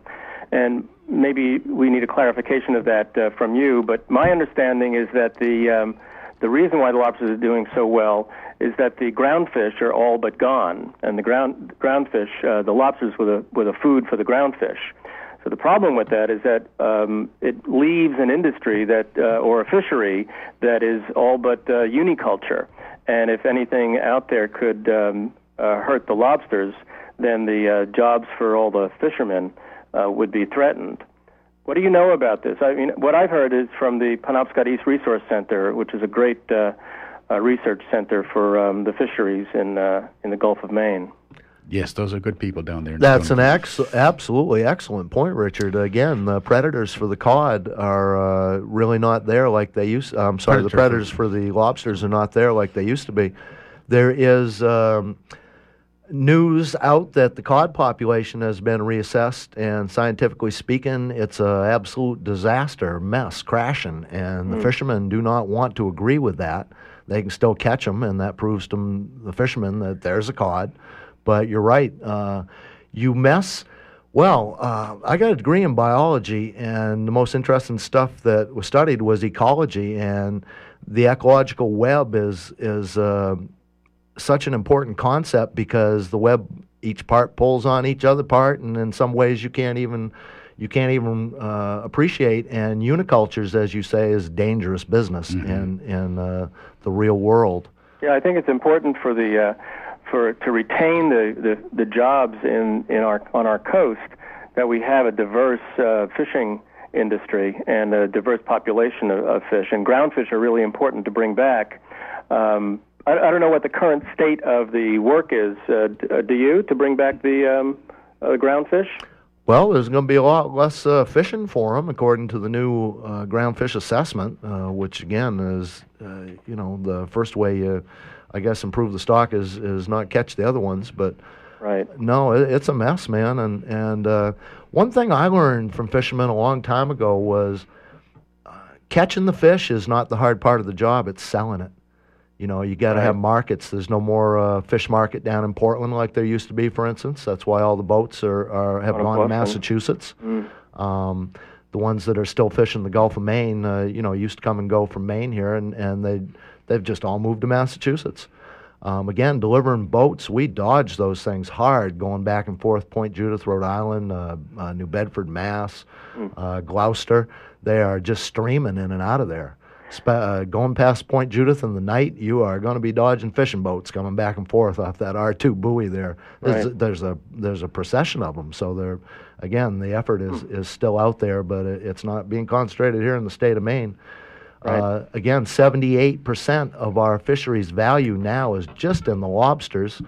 [SPEAKER 11] And maybe we need a clarification of that uh, from you. But my understanding is that the, um, the reason why the lobsters are doing so well is that the groundfish are all but gone. And the ground, groundfish, uh, the lobsters were the, were the food for the groundfish. So the problem with that is that um, it leaves an industry that, uh, or a fishery that is all but uh, uniculture. And if anything out there could um, uh, hurt the lobsters, then the uh, jobs for all the fishermen uh, would be threatened. What do you know about this? I mean, what I've heard is from the Penobscot East Resource Center, which is a great uh, research center for um, the fisheries in in the Gulf of Maine.
[SPEAKER 6] Yes, those are good people down there.
[SPEAKER 7] That's an ex- absolutely excellent point, Richard. Again, the predators for the cod are uh, really not there like they used. I'm sorry, the predators for the lobsters are not there like they used to be. There is um, news out that the cod population has been reassessed, and scientifically speaking, it's an absolute disaster, mess, crashing, and the
[SPEAKER 11] Hmm.
[SPEAKER 7] fishermen do not want to agree with that. They can still catch them, and that proves to the fishermen that there's a cod. But you're right. Uh, you mess. Well, uh, I got a degree in biology, and the most interesting stuff that was studied was ecology, and the ecological web is is uh, such an important concept because the web each part pulls on each other part, and in some ways you can't even you can't even uh, appreciate. And unicultures, as you say, is dangerous business in in uh, the real world.
[SPEAKER 11] Yeah, I think it's important for the uh, for to retain the, the, the jobs in, in our on our coast that we have a diverse uh, fishing industry and a diverse population of, of fish. And groundfish are really important to bring back. Um, I, I don't know what the current state of the work is. Uh, uh, do you to bring back the um, uh, groundfish?
[SPEAKER 7] Well, there's going to be a lot less uh, fishing for them, according to the new uh, ground fish assessment, uh, which again is, uh, you know, the first way you, I guess, improve the stock is is not catch the other ones. But
[SPEAKER 11] right,
[SPEAKER 7] no, it, it's a mess, man. And and uh, one thing I learned from fishermen a long time ago was uh, catching the fish is not the hard part of the job; it's selling it. You know, you got to
[SPEAKER 11] Right.
[SPEAKER 7] have markets. There's no more uh, fish market down in Portland like there used to be, for instance. That's why all the boats are, are have gone to Massachusetts.
[SPEAKER 11] Mm.
[SPEAKER 7] Um, the ones that are still fishing the Gulf of Maine, uh, you know, used to come and go from Maine here, and, and they they've just all moved to Massachusetts. Um, again, delivering boats, we dodged those things hard, going back and forth. Point Judith, Rhode Island, uh, uh, New Bedford, Mass, uh, Gloucester. They are just streaming in and out of there. Spe- uh, going past Point Judith in the night, you are going to be dodging fishing boats coming back and forth off that R2 buoy there. There's,
[SPEAKER 11] Right.
[SPEAKER 7] there's a there's a procession of them. So they're again the effort is, is still out there, but it, it's not being concentrated here in the state of Maine.
[SPEAKER 11] Right.
[SPEAKER 7] Uh, again, 78% of our fisheries value now is just in the lobsters.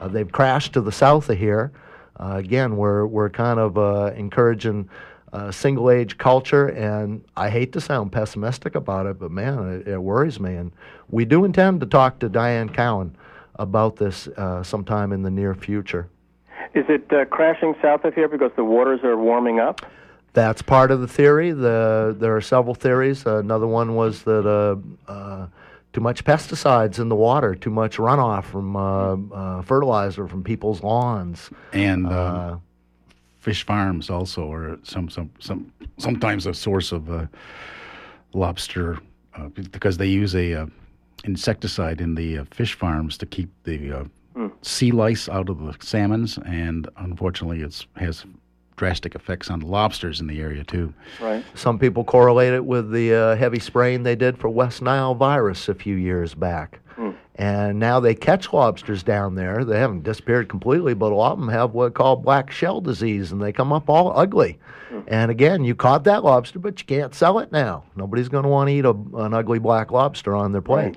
[SPEAKER 7] Uh, they've crashed to the south of here. Uh, again, we're, we're kind of uh, encouraging uh, single age culture, and I hate to sound pessimistic about it, but man, it, it worries me. And we do intend to talk to Diane Cowan about this uh, sometime in the near future.
[SPEAKER 11] Is it uh, crashing south of here because the waters are warming up?
[SPEAKER 7] That's part of the theory. The there are several theories. another one was that uh, uh, too much pesticides in the water, too much runoff from uh, uh, fertilizer from people's lawns,
[SPEAKER 6] and
[SPEAKER 7] Uh,
[SPEAKER 6] uh, fish farms also are some some some sometimes a source of uh, lobster uh, because they use a uh, insecticide in the uh, fish farms to keep the uh,
[SPEAKER 11] Hmm.
[SPEAKER 6] sea lice out of the salmons, and unfortunately, it's has drastic effects on the lobsters in the area too.
[SPEAKER 11] Right.
[SPEAKER 7] Some people correlate it with the uh, heavy spraying they did for West Nile virus a few years back.
[SPEAKER 11] Hmm.
[SPEAKER 7] And now they catch lobsters down there. They haven't disappeared completely, but a lot of them have what called black shell disease, and they come up all ugly. And again, you caught that lobster, but you can't sell it now. Nobody's going to want to eat a, an ugly black lobster on their plate.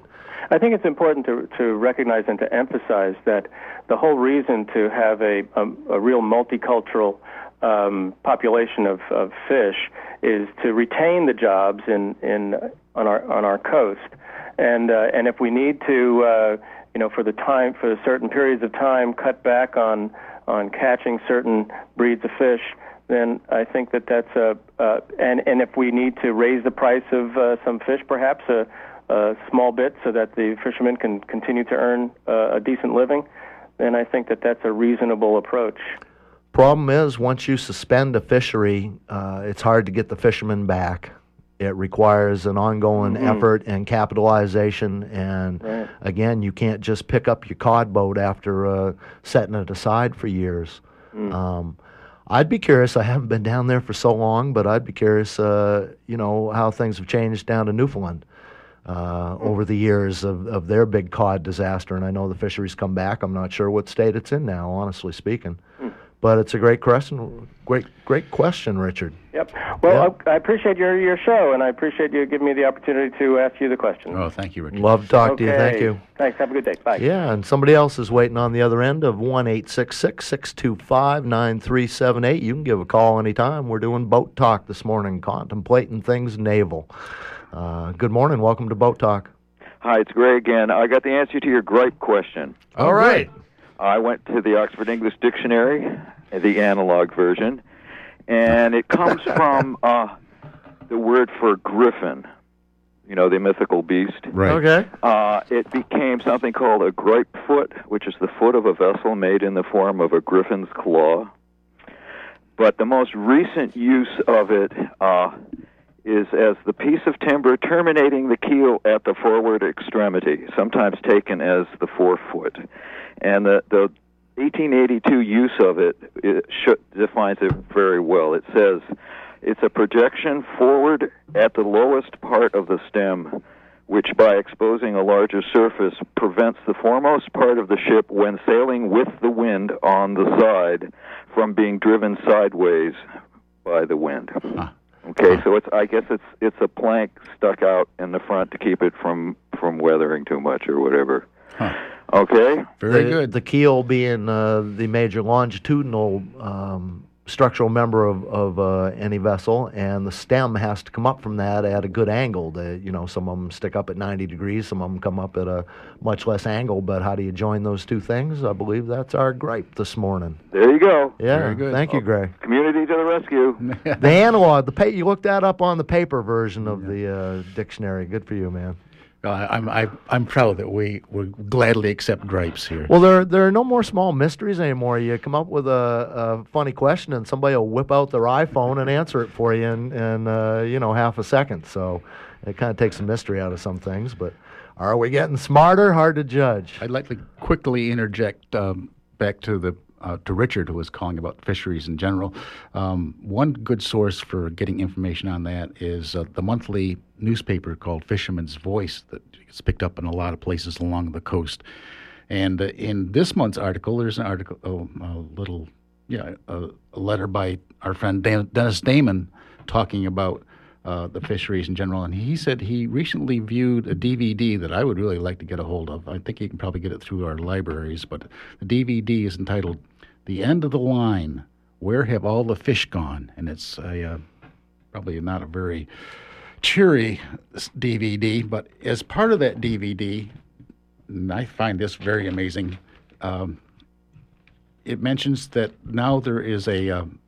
[SPEAKER 11] I think it's important to to recognize and to emphasize that the whole reason to have a a, a real multicultural um, population of, of fish is to retain the jobs in in on our on our coast, and uh, and if we need to, uh, you know, for the time for certain periods of time, cut back on on catching certain breeds of fish. Then I think that that's a uh, and and if we need to raise the price of uh, some fish, perhaps a, a small bit, so that the fishermen can continue to earn uh, a decent living, then I think that that's a reasonable approach.
[SPEAKER 7] Problem is, once you suspend a fishery, uh, it's hard to get the fishermen back. It requires an ongoing
[SPEAKER 11] Mhm.
[SPEAKER 7] effort and capitalization. And
[SPEAKER 11] Right.
[SPEAKER 7] again, you can't just pick up your cod boat after uh, setting it aside for years.
[SPEAKER 11] Mm.
[SPEAKER 7] Um, I'd be curious. I haven't been down there for so long, but I'd be curious. Uh, you know how things have changed down in Newfoundland uh, over the years of, of their big cod disaster. And I know the fisheries come back. I'm not sure what state it's in now, honestly speaking. But it's a great question. Great, great question, Richard.
[SPEAKER 11] Yep. Well, I I appreciate your your show, and I appreciate you giving me the opportunity to ask you the question.
[SPEAKER 6] Oh, thank you, Richard.
[SPEAKER 7] Love to talk to you. Thank you.
[SPEAKER 11] Thanks. Have a good day. Bye.
[SPEAKER 7] Yeah, and somebody else is waiting on the other end of one eight six six six two five nine three seven eight. You can give a call anytime. We're doing boat talk this morning, contemplating things naval. Uh, good morning. Welcome to Boat Talk.
[SPEAKER 8] Hi, it's Gray again. I got the answer to your gripe question.
[SPEAKER 7] All right.
[SPEAKER 8] I went to the Oxford English Dictionary, the analog version, and it comes from uh, the word for griffin. You know, the mythical beast.
[SPEAKER 6] Right.
[SPEAKER 7] Okay.
[SPEAKER 8] Uh, it became something called a gripe foot, which is the foot of a vessel made in the form of a griffin's claw. But the most recent use of it uh, is as the piece of timber terminating the keel at the forward extremity, sometimes taken as the forefoot. And the, the 1882 use of it, it sh- defines it very well. It says it's a projection forward at the lowest part of the stem, which by exposing a larger surface prevents the foremost part of the ship when sailing with the wind on the side from being driven sideways by the wind. Okay, so it's I guess it's it's a plank stuck out in the front to keep it from from weathering too much or whatever. Okay.
[SPEAKER 6] Very
[SPEAKER 7] the,
[SPEAKER 6] good.
[SPEAKER 7] The keel being uh, the major longitudinal um, structural member of, of uh, any vessel, and the stem has to come up from that at a good angle. The, you know, some of them stick up at 90 degrees, some of them come up at a much less angle. But how do you join those two things? I believe that's our gripe this morning.
[SPEAKER 8] There you go.
[SPEAKER 7] Yeah,
[SPEAKER 6] Very good.
[SPEAKER 7] thank you, Gray.
[SPEAKER 8] Community to the rescue.
[SPEAKER 7] the analog, the pa- you looked that up on the paper version of the uh, dictionary. Good for you, man.
[SPEAKER 6] Uh, I'm I, I'm proud that we we gladly accept gripes here.
[SPEAKER 7] Well, there there are no more small mysteries anymore. You come up with a, a funny question, and somebody will whip out their iPhone and answer it for you in, in uh, you know half a second. So it kind of takes the mystery out of some things. But are we getting smarter? Hard to judge.
[SPEAKER 6] I'd like to quickly interject um, back to the uh, to Richard, who was calling about fisheries in general. Um, one good source for getting information on that is uh, the monthly newspaper called Fishermen's Voice that gets picked up in a lot of places along the coast. And uh, in this month's article, there's an article, oh, a little, yeah, a, a letter by our friend Dan, Dennis Damon talking about uh, the fisheries in general. And he said he recently viewed a DVD that I would really like to get a hold of. I think you can probably get it through our libraries, but the DVD is entitled "The End of the Line: Where Have All the Fish Gone?" And it's a uh, probably not a very cheery DVD, but as part of that DVD, and I find this very amazing. Um, it mentions that now there is a, um,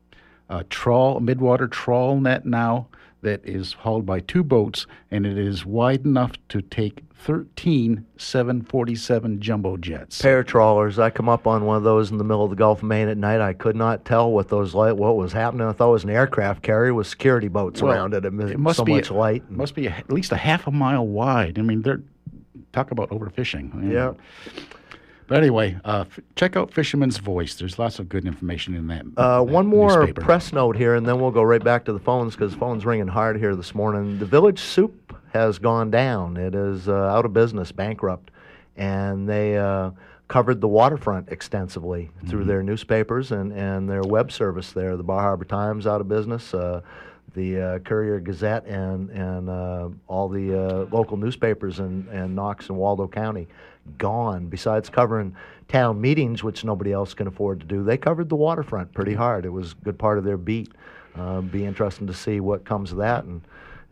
[SPEAKER 6] a trawl, a midwater trawl net now that is hauled by two boats, and it is wide enough to take 13 747 jumbo jets.
[SPEAKER 7] Pair trawlers. I come up on one of those in the middle of the Gulf of Maine at night. I could not tell what those light, what was happening. I thought it was an aircraft carrier with security boats
[SPEAKER 6] Well,
[SPEAKER 7] around it. It,
[SPEAKER 6] it must
[SPEAKER 7] so
[SPEAKER 6] be
[SPEAKER 7] much light.
[SPEAKER 6] Must be a, at least a half a mile wide. I mean, they're talk about overfishing. you know.
[SPEAKER 7] Yeah.
[SPEAKER 6] But anyway, uh, f- check out Fishermen's Voice. There's lots of good information in that.
[SPEAKER 7] Uh,
[SPEAKER 6] that
[SPEAKER 7] one more
[SPEAKER 6] newspaper.
[SPEAKER 7] press note here, and then we'll go right back to the phones because the phone's ringing hard here this morning. The Village Soup has gone down. It is uh, out of business, bankrupt, and they uh, covered the waterfront extensively through
[SPEAKER 6] Mm-hmm.
[SPEAKER 7] their newspapers and, and their web service there. The Bar Harbor Times out of business. Uh, the uh, Courier Gazette and and uh, all the uh, local newspapers in, in Knox and Waldo County gone. Besides covering town meetings, which nobody else can afford to do, they covered the waterfront pretty hard. It was a good part of their beat. Uh, be interesting to see what comes of that and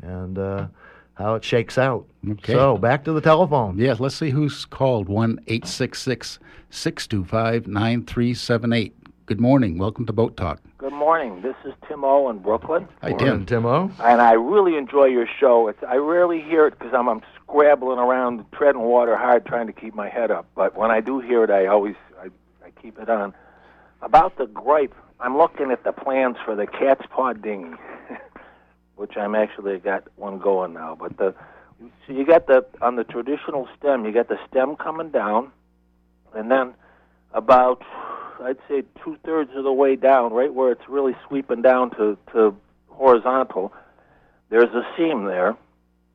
[SPEAKER 7] and uh, how it shakes out.
[SPEAKER 6] Okay.
[SPEAKER 7] So back to the telephone.
[SPEAKER 6] Yeah, let's see who's called. 1 866 625 9378. Good morning. Welcome to Boat Talk.
[SPEAKER 12] Good morning. This is Tim O in Brooklin,
[SPEAKER 6] Hi, Tim.
[SPEAKER 7] Tim O.
[SPEAKER 12] and I really enjoy your show. It's I rarely hear it because I'm, I'm scrabbling around, treading water hard, trying to keep my head up. But when I do hear it, I always I, I keep it on. About the gripe, I'm looking at the plans for the cat's paw dinghy, which I'm actually got one going now. But the so you got the on the traditional stem, you got the stem coming down, and then about I'd say two thirds of the way down, right where it's really sweeping down to, to horizontal, there's a seam there.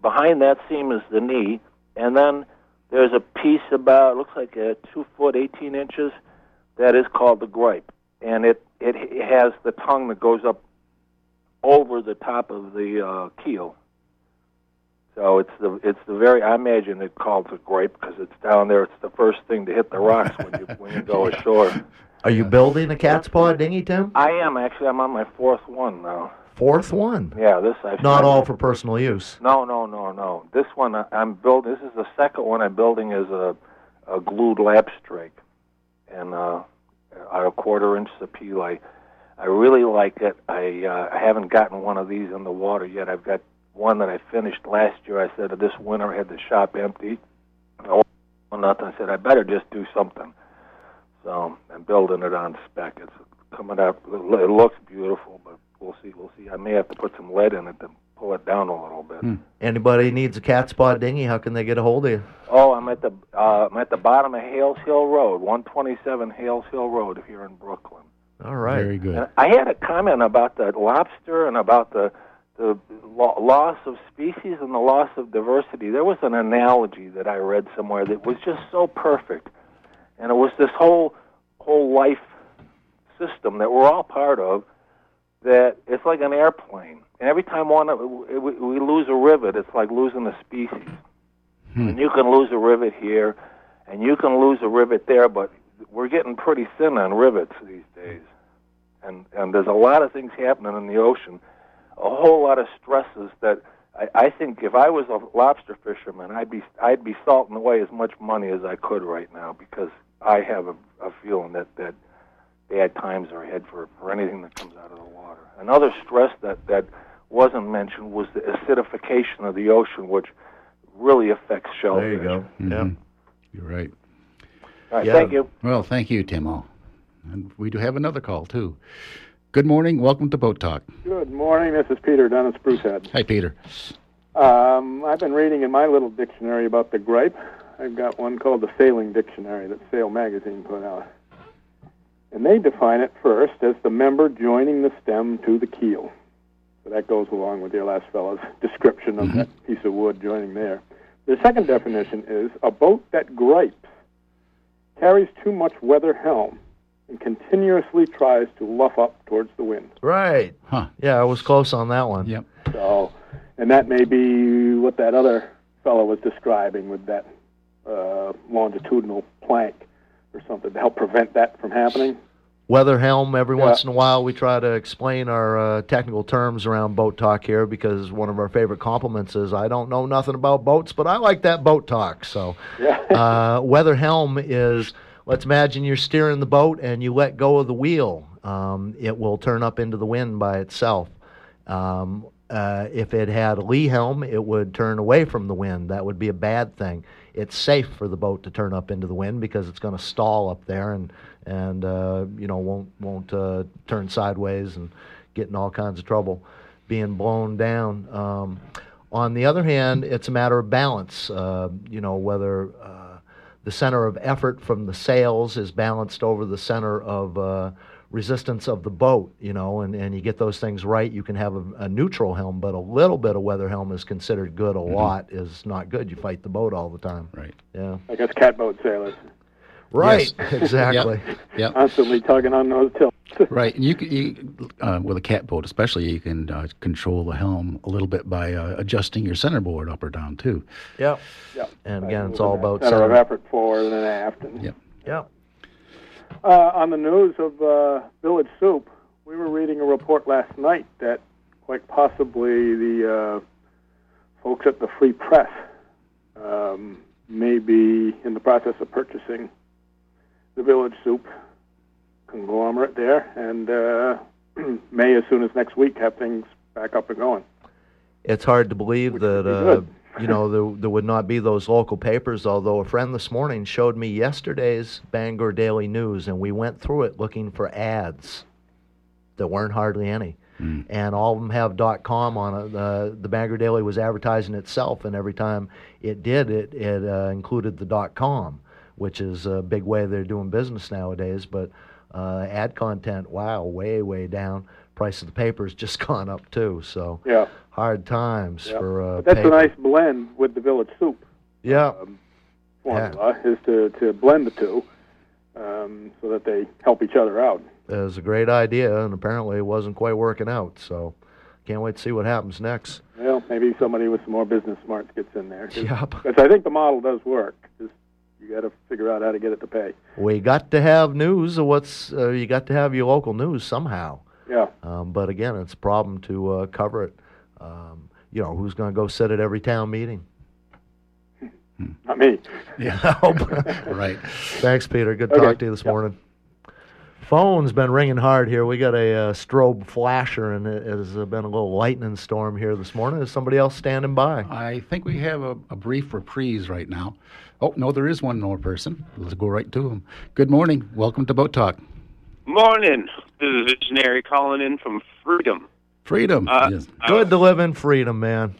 [SPEAKER 12] Behind that seam is the knee, and then there's a piece about looks like a two foot eighteen inches that is called the gripe, and it it, has the tongue that goes up over the top of the uh, keel. So it's the it's the very I imagine it called the gripe because it's down there. It's the first thing to hit the rocks when you when you go ashore.
[SPEAKER 7] Are you building a cat's paw dinghy, Tim?
[SPEAKER 12] I am actually. I'm on my fourth one now.
[SPEAKER 7] Fourth one.
[SPEAKER 12] Yeah, this I've
[SPEAKER 7] Not all for personal use.
[SPEAKER 12] No, no, no, no. This one I- I'm building. This is the second one I'm building is a a glued lap strake, and uh, a quarter inch appeal. I I really like it. I uh, I haven't gotten one of these in the water yet. I've got one that I finished last year. I said this winter I had the shop empty. Oh, nothing. I said I better just do something. So I'm building it on spec. It's coming up. It looks beautiful, but we'll see. We'll see. I may have to put some lead in it to pull it down a little bit.
[SPEAKER 7] Anybody needs a cat's paw dinghy? How can they get a hold of you?
[SPEAKER 12] Oh, I'm at the uh, I'm at the bottom of Hales Hill Road, 127 Hales Hill Road here in Brooklin.
[SPEAKER 7] All right.
[SPEAKER 6] Very good.
[SPEAKER 12] And I had a comment about the lobster and about the the lo- loss of species and the loss of diversity. There was an analogy that I read somewhere that was just so perfect, and it was this whole whole life system that we're all part of. That it's like an airplane, and every time one of, we, we lose a rivet, it's like losing a species. Hmm. And you can lose a rivet here, and you can lose a rivet there, but we're getting pretty thin on rivets these days. And and there's a lot of things happening in the ocean, a whole lot of stresses that I, I think if I was a lobster fisherman, I'd be I'd be salting away as much money as I could right now because I have a, a feeling that that bad times are ahead for for anything that comes out of the water. Another stress that that wasn't mentioned was the acidification of the ocean, which really affects shellfish.
[SPEAKER 7] There you go.
[SPEAKER 6] Mhm. You're right.
[SPEAKER 12] All right,
[SPEAKER 7] Yeah.
[SPEAKER 12] thank you.
[SPEAKER 6] Well, thank you, Timo. And we do have another call, too. Good morning. Welcome to Boat Talk.
[SPEAKER 13] Good morning. This is Peter down at Sprucehead.
[SPEAKER 6] Hi, Peter.
[SPEAKER 13] Um, I've been reading in my little dictionary about the gripe. I've got one called the Sailing Dictionary that Sail Magazine put out. And they define it first as the member joining the stem to the keel. So that goes along with your last fellow's description of that piece of wood joining there. The second definition is a boat that gripes, carries too much weather helm, and continuously tries to luff up towards the wind.
[SPEAKER 7] Right.
[SPEAKER 6] Huh.
[SPEAKER 7] Yeah, I was close on that one.
[SPEAKER 6] Yep.
[SPEAKER 13] So, and that may be what that other fellow was describing with that uh, longitudinal plank or something to help prevent that from happening.
[SPEAKER 7] Weather helm. Every
[SPEAKER 13] Yeah.
[SPEAKER 7] once in a while, we try to explain our uh, technical terms around boat talk here because one of our favorite compliments is I don't know nothing about boats, but I like that boat talk. So, uh, weather helm is let's imagine you're steering the boat and you let go of the wheel. Um, it will turn up into the wind by itself. Um, uh, if it had a lee helm, it would turn away from the wind. That would be a bad thing. It's safe for the boat to turn up into the wind because it's going to stall up there and and uh, you know won't won't uh, turn sideways and get in all kinds of trouble being blown down. Um, on the other hand, it's a matter of balance. Uh, you know whether uh, the center of effort from the sails is balanced over the center of uh, resistance of the boat, you know, and, and you get those things right, you can have a, a neutral helm, but a little bit of weather helm is considered good. A lot is not good. You fight the boat all the time.
[SPEAKER 6] Right.
[SPEAKER 7] Yeah.
[SPEAKER 13] I guess catboat sailors.
[SPEAKER 7] Right.
[SPEAKER 6] Yes.
[SPEAKER 7] Exactly.
[SPEAKER 6] Yep. Yep.
[SPEAKER 13] Constantly tugging on those tilts.
[SPEAKER 6] Right, and you, can, you uh, with a cat boat especially, you can uh, control the helm a little bit by uh, adjusting your centerboard up or down too.
[SPEAKER 7] Yeah,
[SPEAKER 13] yeah.
[SPEAKER 7] And
[SPEAKER 13] By
[SPEAKER 7] again, it's all about
[SPEAKER 13] center of effort forward and aft. And,
[SPEAKER 6] Yep.
[SPEAKER 7] Yep.
[SPEAKER 13] Uh, on the news of uh, Village Soup, we were reading a report last night that quite possibly the uh, folks at the Free Press um, may be in the process of purchasing the Village Soup conglomerate there, and uh, may as soon as next week have things back up and going.
[SPEAKER 7] It's hard to believe
[SPEAKER 13] Which
[SPEAKER 7] that
[SPEAKER 13] would be good.
[SPEAKER 7] you know there, there would not be those local papers. Although a friend this morning showed me yesterday's Bangor Daily News, and we went through it looking for ads. There weren't hardly any, and all of them have .dot .com on it. Uh, the Bangor Daily was advertising itself, and every time it did, it it uh, included the .dot .com, which is a big way they're doing business nowadays. But uh, ad content, wow, way way down. Price of the paper paper's just gone up too. So
[SPEAKER 13] Yeah.
[SPEAKER 7] hard times
[SPEAKER 13] Yeah.
[SPEAKER 7] for uh,
[SPEAKER 13] But that's
[SPEAKER 7] paper.
[SPEAKER 13] a nice blend with the Village Soup.
[SPEAKER 7] Yeah.
[SPEAKER 13] formula is to, to blend the two um, so that they help each other out.
[SPEAKER 7] It was a great idea, and apparently it wasn't quite working out. So, can't wait to see what happens next.
[SPEAKER 13] Well, maybe somebody with some more business smarts gets in there.
[SPEAKER 7] Yep.
[SPEAKER 13] Because I think the model does work. Just you got to figure out how to get it to pay.
[SPEAKER 7] We got to have news of what's. Uh, you got to have your local news somehow.
[SPEAKER 13] Yeah.
[SPEAKER 7] Um, but again, it's a problem to uh, cover it. Um, you know, who's going to go sit at every town meeting?
[SPEAKER 13] Not me.
[SPEAKER 7] Yeah.
[SPEAKER 6] right.
[SPEAKER 7] Thanks, Peter. Good
[SPEAKER 13] Okay.
[SPEAKER 7] talk to you this morning. Phone's been ringing hard here. We got a uh, strobe flasher, and it has uh, been a little lightning storm here this morning. Is somebody else standing by?
[SPEAKER 6] I think we have a, a brief reprise right now. Oh no, there is one more person. Let's go right to him. Good morning. Welcome to Boat Talk.
[SPEAKER 14] Morning. This is Visionary calling in from Freedom.
[SPEAKER 6] Freedom.
[SPEAKER 14] Uh,
[SPEAKER 6] yes.
[SPEAKER 7] Good to live in freedom, man.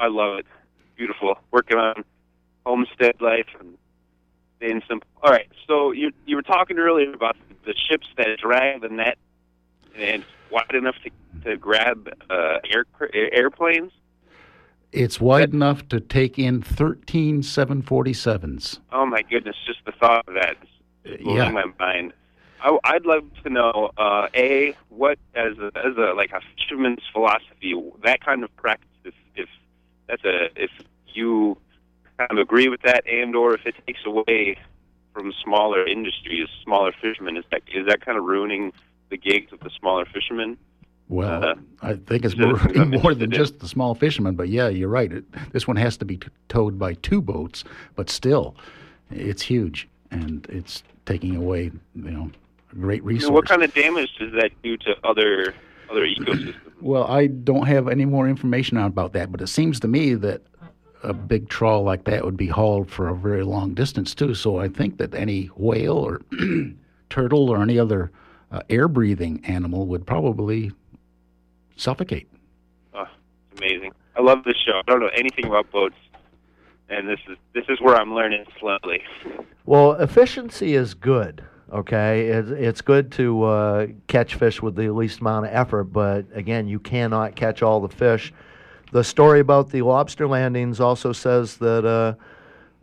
[SPEAKER 14] I love it. Beautiful. Working on homestead life and staying simple. All right. So you you were talking earlier about the ships that drag the net and wide enough to to grab uh, air, airplanes.
[SPEAKER 6] It's wide enough to take in 13 747s.
[SPEAKER 14] Oh my goodness! Just the thought of that is blowing
[SPEAKER 6] yeah.
[SPEAKER 14] my mind. I, I'd love to know, uh, a what as a, as a like a fisherman's philosophy, that kind of practice. If, if that's a if you kind of agree with that, and or if it takes away from smaller industries, smaller fishermen, is that is that kind of ruining the gigs of the smaller fishermen?
[SPEAKER 6] Well,
[SPEAKER 14] Uh,
[SPEAKER 6] I think it's more, more than just the small fishermen, but yeah, you're right. It, this one has to be t- towed by two boats, but still, it's huge and it's taking away, you know, a great
[SPEAKER 14] You know, what kind of damage does that do to other other ecosystems?
[SPEAKER 6] Well, I don't have any more information about that, but it seems to me that a big trawl like that would be hauled for a very long distance too. So I think that any whale or turtle or any other uh, air-breathing animal would probably suffocate.
[SPEAKER 14] Oh, amazing. I love this show. I don't know anything about boats, and this is this is where I'm learning slowly.
[SPEAKER 7] Well, efficiency is good. Okay, it's, it's good to uh, catch fish with the least amount of effort, but again, you cannot catch all the fish. The story about the lobster landings also says that uh,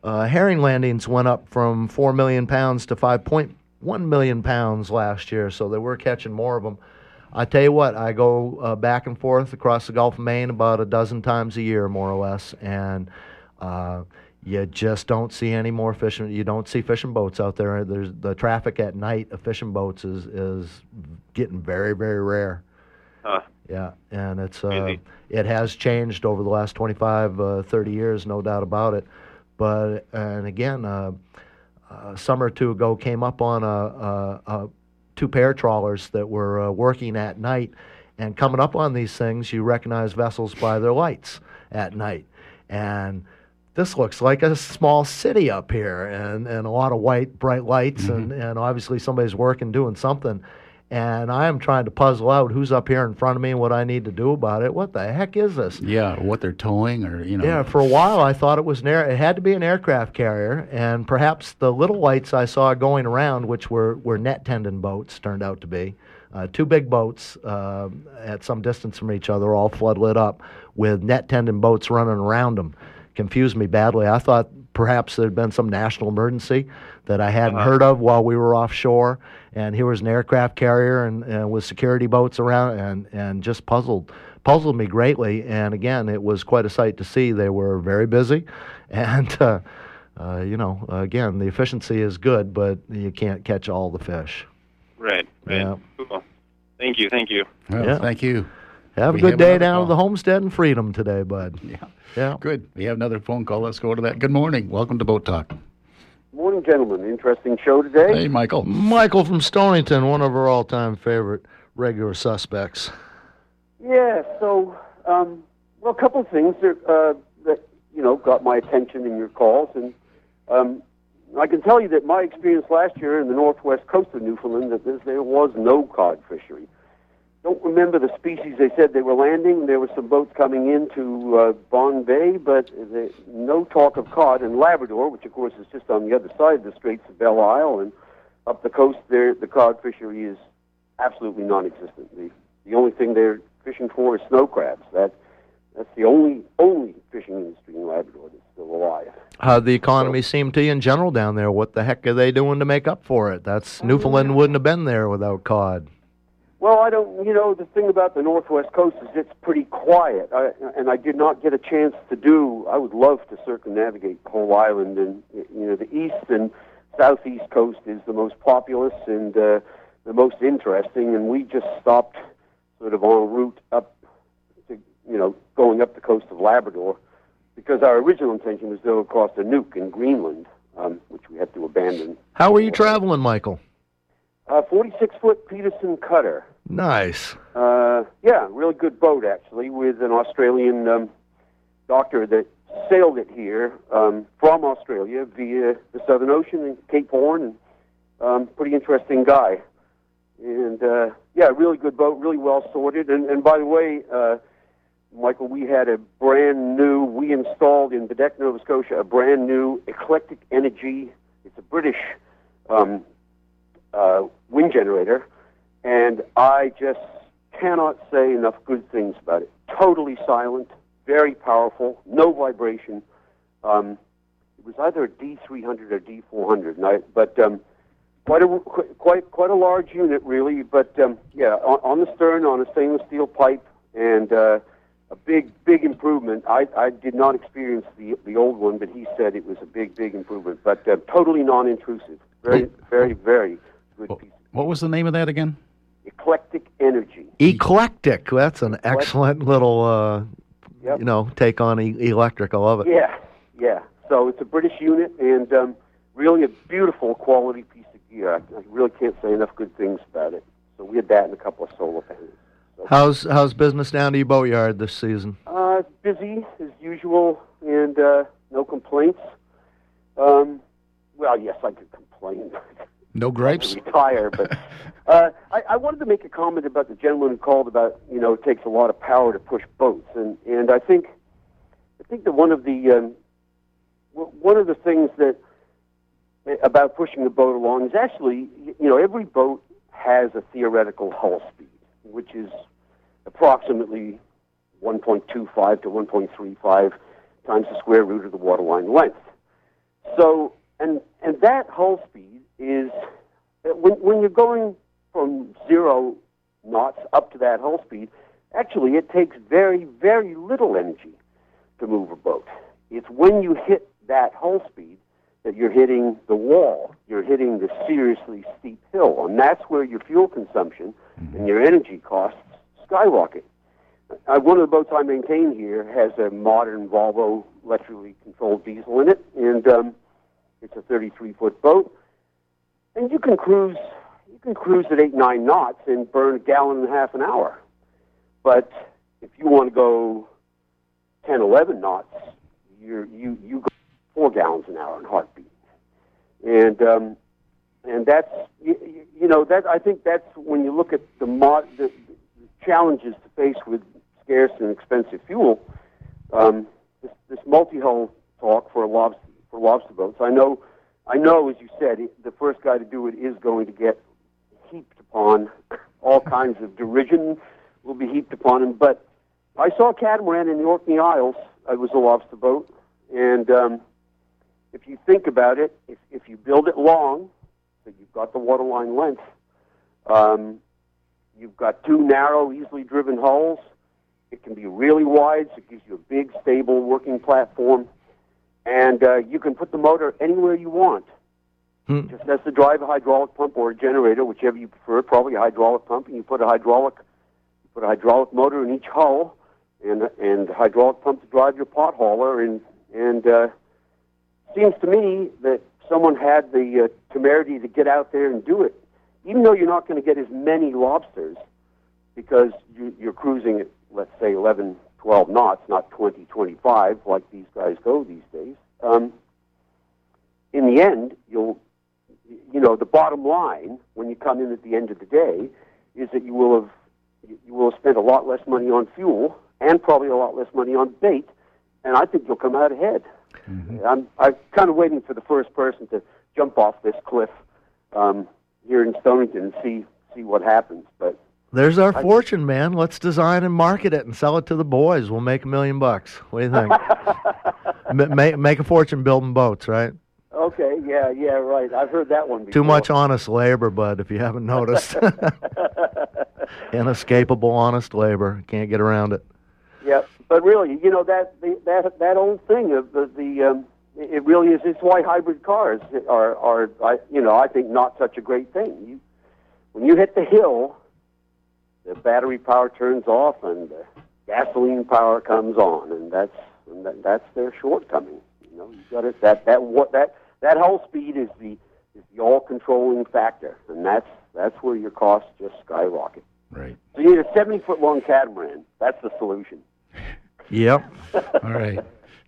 [SPEAKER 7] uh, herring landings went up from four million pounds to five point one million pounds last year, so they were catching more of them. I tell you what, I go uh, back and forth across the Gulf of Maine about a dozen times a year, more or less, and uh, you just don't see any more fishing. You don't see fishing boats out there. There's the traffic at night of fishing boats is is getting very very rare.
[SPEAKER 14] Huh.
[SPEAKER 7] Yeah, and it's uh, it has changed over the last 25, uh, 30 years, no doubt about it. But and again, uh, a summer or two ago, came up on a, a, a two pair trawlers that were uh, working at night, and coming up on these things, you recognize vessels by their lights at night, and this looks like a small city up here, and, and a lot of white bright lights, and, and obviously somebody's working doing something and I am trying to puzzle out who's up here in front of me and what I need to do about it. What the heck is this?
[SPEAKER 6] Yeah, what they're towing, or you know.
[SPEAKER 7] Yeah, for a while I thought it was an air. It had to be an aircraft carrier, and perhaps the little lights I saw going around, which were were net tendon boats, turned out to be. Uh, two big boats uh, at some distance from each other, all flood lit up, with net tendon boats running around them. Confused me badly. I thought perhaps there had been some national emergency that I hadn't heard of while we were offshore, and here was an aircraft carrier and, and with security boats around, and and just puzzled puzzled me greatly. And again, it was quite a sight to see. They were very busy, and. Uh, uh, you know, again, the efficiency is good, but you can't catch all the fish.
[SPEAKER 14] Right. Right.
[SPEAKER 7] Yeah.
[SPEAKER 14] Cool. Thank you. Thank you.
[SPEAKER 6] Well,
[SPEAKER 7] Yeah.
[SPEAKER 6] thank you.
[SPEAKER 7] Have
[SPEAKER 6] We
[SPEAKER 7] a good
[SPEAKER 6] have
[SPEAKER 7] day down
[SPEAKER 6] call.
[SPEAKER 7] at the Homestead and Freedom today, bud.
[SPEAKER 6] Yeah.
[SPEAKER 7] Yeah.
[SPEAKER 6] Good. We have another phone call. Let's go to that. Good morning. Welcome to Boat Talk.
[SPEAKER 15] Morning, gentlemen. Interesting show today.
[SPEAKER 6] Hey, Michael.
[SPEAKER 7] Michael from Stonington, one of our all-time favorite regular suspects.
[SPEAKER 15] Yeah. So, um, well, a couple of things that, uh, that you know got my attention in your calls, and um, I can tell you that my experience last year in the northwest coast of Newfoundland that there, there was no cod fishery. Don't remember the species they said they were landing. There were some boats coming into uh, Bonne Bay, but the, no talk of cod. And Labrador, which of course is just on the other side of the Straits of Belle Isle, and up the coast there, the cod fishery is absolutely non-existent. The the only thing they're fishing for is snow crabs. That that's the only only fishing industry in Labrador that's still alive.
[SPEAKER 7] How'd the economy seem to you in general down there? What the heck are they doing to make up for it? That's Newfoundland wouldn't have been there without cod.
[SPEAKER 15] Well, I don't. You know, the thing about the northwest coast is it's pretty quiet, I, and I did not get a chance to do. I would love to circumnavigate the island, and you know, the east and southeast coast is the most populous and uh, the most interesting, and we just stopped sort of en route up to you know going up the coast of Labrador because our original intention was to go across the Nuuk in Greenland, um, which we had to abandon.
[SPEAKER 7] How were you traveling, Michael?
[SPEAKER 15] Uh, 46 foot Peterson cutter.
[SPEAKER 7] Nice.
[SPEAKER 15] Uh, yeah, really good boat actually, with an Australian um, doctor that sailed it here um, from Australia via the Southern Ocean and Cape Horn, and um, pretty interesting guy. And uh, yeah, really good boat, really well sorted. And, and by the way, uh, Michael, we had a brand new, we installed in Baddeck, Nova Scotia, a brand new Eclectic Energy. It's a British um, uh, wind generator, and I just cannot say enough good things about it. Totally silent, very powerful, no vibration. Um, it was either a D300 or D400, and I, but um, quite a quite quite a large unit, really. But um, yeah, on, on the stern, on a stainless steel pipe, and uh, a big big improvement. I, I did not experience the the old one, but he said it was a big big improvement. But uh, totally non-intrusive. Very very very good piece.
[SPEAKER 6] What was the name of that again?
[SPEAKER 15] Eclectic energy.
[SPEAKER 7] Eclectic. That's an excellent little, uh,
[SPEAKER 15] Yep.
[SPEAKER 7] you know, take on e- electric. I love it.
[SPEAKER 15] Yeah, yeah. So it's a British unit and um, really a beautiful quality piece of gear. I, I really can't say enough good things about it. So we had that and a couple of solar panels.
[SPEAKER 7] How's how's business down to your boatyard this season?
[SPEAKER 15] Uh, busy as usual and uh, no complaints. Um, well, yes, I could complain.
[SPEAKER 6] No gripes.
[SPEAKER 15] retire, but uh, I, I wanted to make a comment about the gentleman who called about you know it takes a lot of power to push boats, and and I think I think that one of the um, one of the things that eh, about pushing the boat along is actually you know every boat has a theoretical hull speed, which is approximately 1.25 to 1.35 times the square root of the waterline length. So, and and that hull speed is when when you're going from zero knots up to that hull speed. Actually, it takes very very little energy to move a boat. It's when you hit that hull speed that you're hitting the wall. You're hitting the seriously steep hill, and that's where your fuel consumption and your energy costs skyrocket. Uh, one of the boats I maintain here has a modern Volvo electrically controlled diesel in it, and um, it's a 33 foot boat, and you can cruise you can cruise at eight nine knots and burn a gallon and a half an hour. But if you want to go 10, 11 knots, you're, you you go four gallons an hour in heartbeat, and um, and that's you, you- know that I think that's when you look at the, mod, the, the challenges to face with scarce and expensive fuel. Um, this, this multi-hull talk for lobster for lobster boats. I know, I know, as you said, the first guy to do it is going to get heaped upon. All kinds of derision will be heaped upon him. But I saw a catamaran in the Orkney Isles. It was a lobster boat, and um, if you think about it, if, if you build it long, so you've got the waterline length, um, you've got two narrow, easily driven hulls. It can be really wide, so it gives you a big, stable working platform, and uh, you can put the motor anywhere you want. Just as to drive a hydraulic pump or a generator, whichever you prefer. Probably a hydraulic pump, and you put a hydraulic, put a hydraulic motor in each hull, and and hydraulic pump to drive your pot hauler, and and uh, seems to me that someone had the uh, temerity to get out there and do it, even though you're not going to get as many lobsters because you, you're cruising at let's say 11, 12 knots, not 20, 25 like these guys go these days. Um, in the end, you'll you know the bottom line when you come in at the end of the day is that you will have you will have spent a lot less money on fuel and probably a lot less money on bait, and I think you'll come out ahead. I'm I'm kind of waiting for the first person to jump off this cliff um, here in Stonington and see see what happens. But
[SPEAKER 7] There's our
[SPEAKER 15] I-
[SPEAKER 7] fortune, man. Let's design and market it and sell it to the boys. We'll make a million bucks. What do you think? Ma- make, make a fortune building boats, right?
[SPEAKER 15] okay, yeah, yeah, right. I've heard that one before.
[SPEAKER 7] Too much honest labor, bud, if you haven't noticed. Inescapable honest labor. Can't get around it.
[SPEAKER 15] Yeah, but really, you know that the, that that old thing of the the um, it really is. It's why hybrid cars are are I, you know I think not such a great thing. You when you hit the hill, the battery power turns off and the gasoline power comes on, and that's and that, that's their shortcoming. You know, you got it. That that what that that whole speed is the is the all controlling factor, and that's that's where your costs just skyrocket.
[SPEAKER 6] Right.
[SPEAKER 15] So you need a seventy foot long catamaran. That's the solution.
[SPEAKER 7] Yep.
[SPEAKER 6] All right.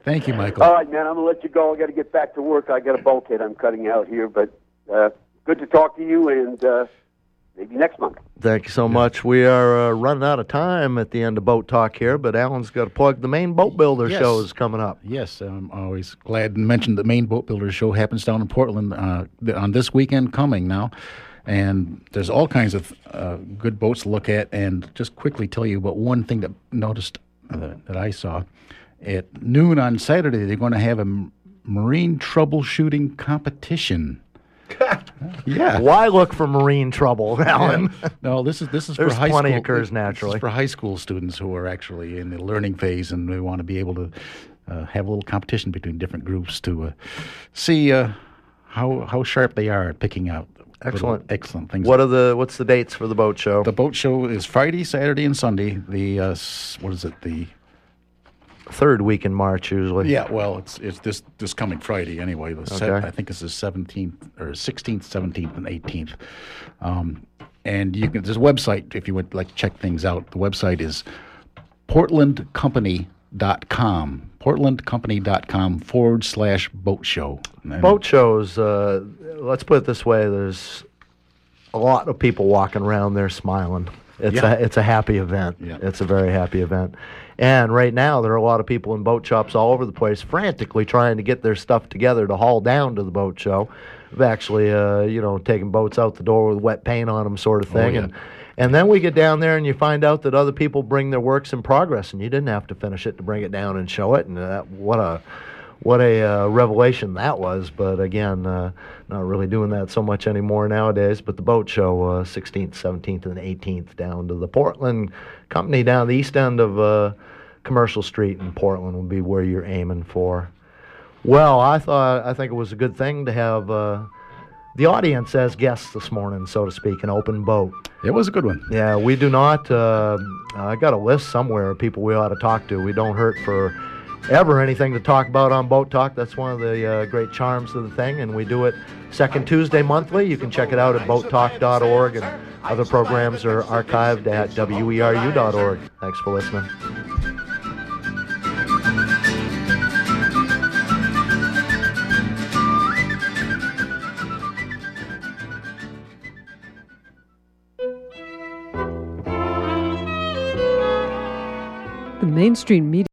[SPEAKER 6] Thank you, Michael.
[SPEAKER 15] All right, man. I'm gonna let you go. I got to get back to work. I got a bulkhead I'm cutting out here, but uh, good to talk to you, and uh, maybe next month.
[SPEAKER 7] Thank you so much. We are uh, running out of time at the end of Boat Talk here, but Alan's got to plug the Maine boat builder
[SPEAKER 6] Yes.
[SPEAKER 7] show is coming up.
[SPEAKER 6] Yes, I'm always glad to mention the Maine boat builders show happens down in Portland uh, on this weekend coming now. And there's all kinds of uh, good boats to look at. And just quickly tell you about one thing that noticed uh, that I saw. At noon on Saturday, they're going to have a marine troubleshooting competition. yeah.
[SPEAKER 7] Why look for marine trouble, Alan?
[SPEAKER 6] Yeah. No, this is this is
[SPEAKER 7] There's
[SPEAKER 6] for high
[SPEAKER 7] plenty
[SPEAKER 6] school.
[SPEAKER 7] occurs
[SPEAKER 6] this is
[SPEAKER 7] naturally.
[SPEAKER 6] for high school students who are actually in the learning phase and they want to be able to uh, have a little competition between different groups to uh, see uh, how how sharp they are at picking out
[SPEAKER 7] Excellent.
[SPEAKER 6] excellent things.
[SPEAKER 7] What are the what's the dates for the boat show?
[SPEAKER 6] the boat show is Friday, Saturday, and Sunday. The uh, what is it? The
[SPEAKER 7] Third week in March usually.
[SPEAKER 6] yeah, well, it's it's this this coming Friday anyway. The se- I think it's the seventeenth or sixteenth, seventeenth, and eighteenth. Um, and you can there's a website if you would like to check things out. The website is portlandcompany.com. Portlandcompany.com forward slash boat show. And-
[SPEAKER 7] Boat shows, uh, let's put it this way: there's a lot of people walking around there smiling. It's
[SPEAKER 6] Yeah.
[SPEAKER 7] a it's a happy event. Yeah. It's a very happy event. And right now, there are a lot of people in boat shops all over the place, frantically trying to get their stuff together to haul down to the boat show. We've actually, uh, you know, taken boats out the door with wet paint on them, sort of
[SPEAKER 6] Oh,
[SPEAKER 7] thing.
[SPEAKER 6] yeah.
[SPEAKER 7] And and then we get down there and you find out that other people bring their works in progress, and you didn't have to finish it to bring it down and show it. And uh, what a what a uh, revelation that was. But again, uh, not really doing that so much anymore nowadays. But the boat show, uh, 16th, 17th, and 18th, down to the Portland company down the east end of uh, Commercial Street in Portland would be where you're aiming for. Well, I thought I think it was a good thing to have uh, the audience as guests this morning, so to speak, an open boat.
[SPEAKER 6] It was a good one.
[SPEAKER 7] Yeah, we do not. Uh, I got a list somewhere of people we ought to talk to. We don't hurt for ever anything to talk about on Boat Talk. That's one of the uh, great charms of the thing, and we do it second Tuesday monthly. You can check it out at boattalk.org, and other programs are archived at weru.org. Thanks for listening.
[SPEAKER 16] Mainstream media.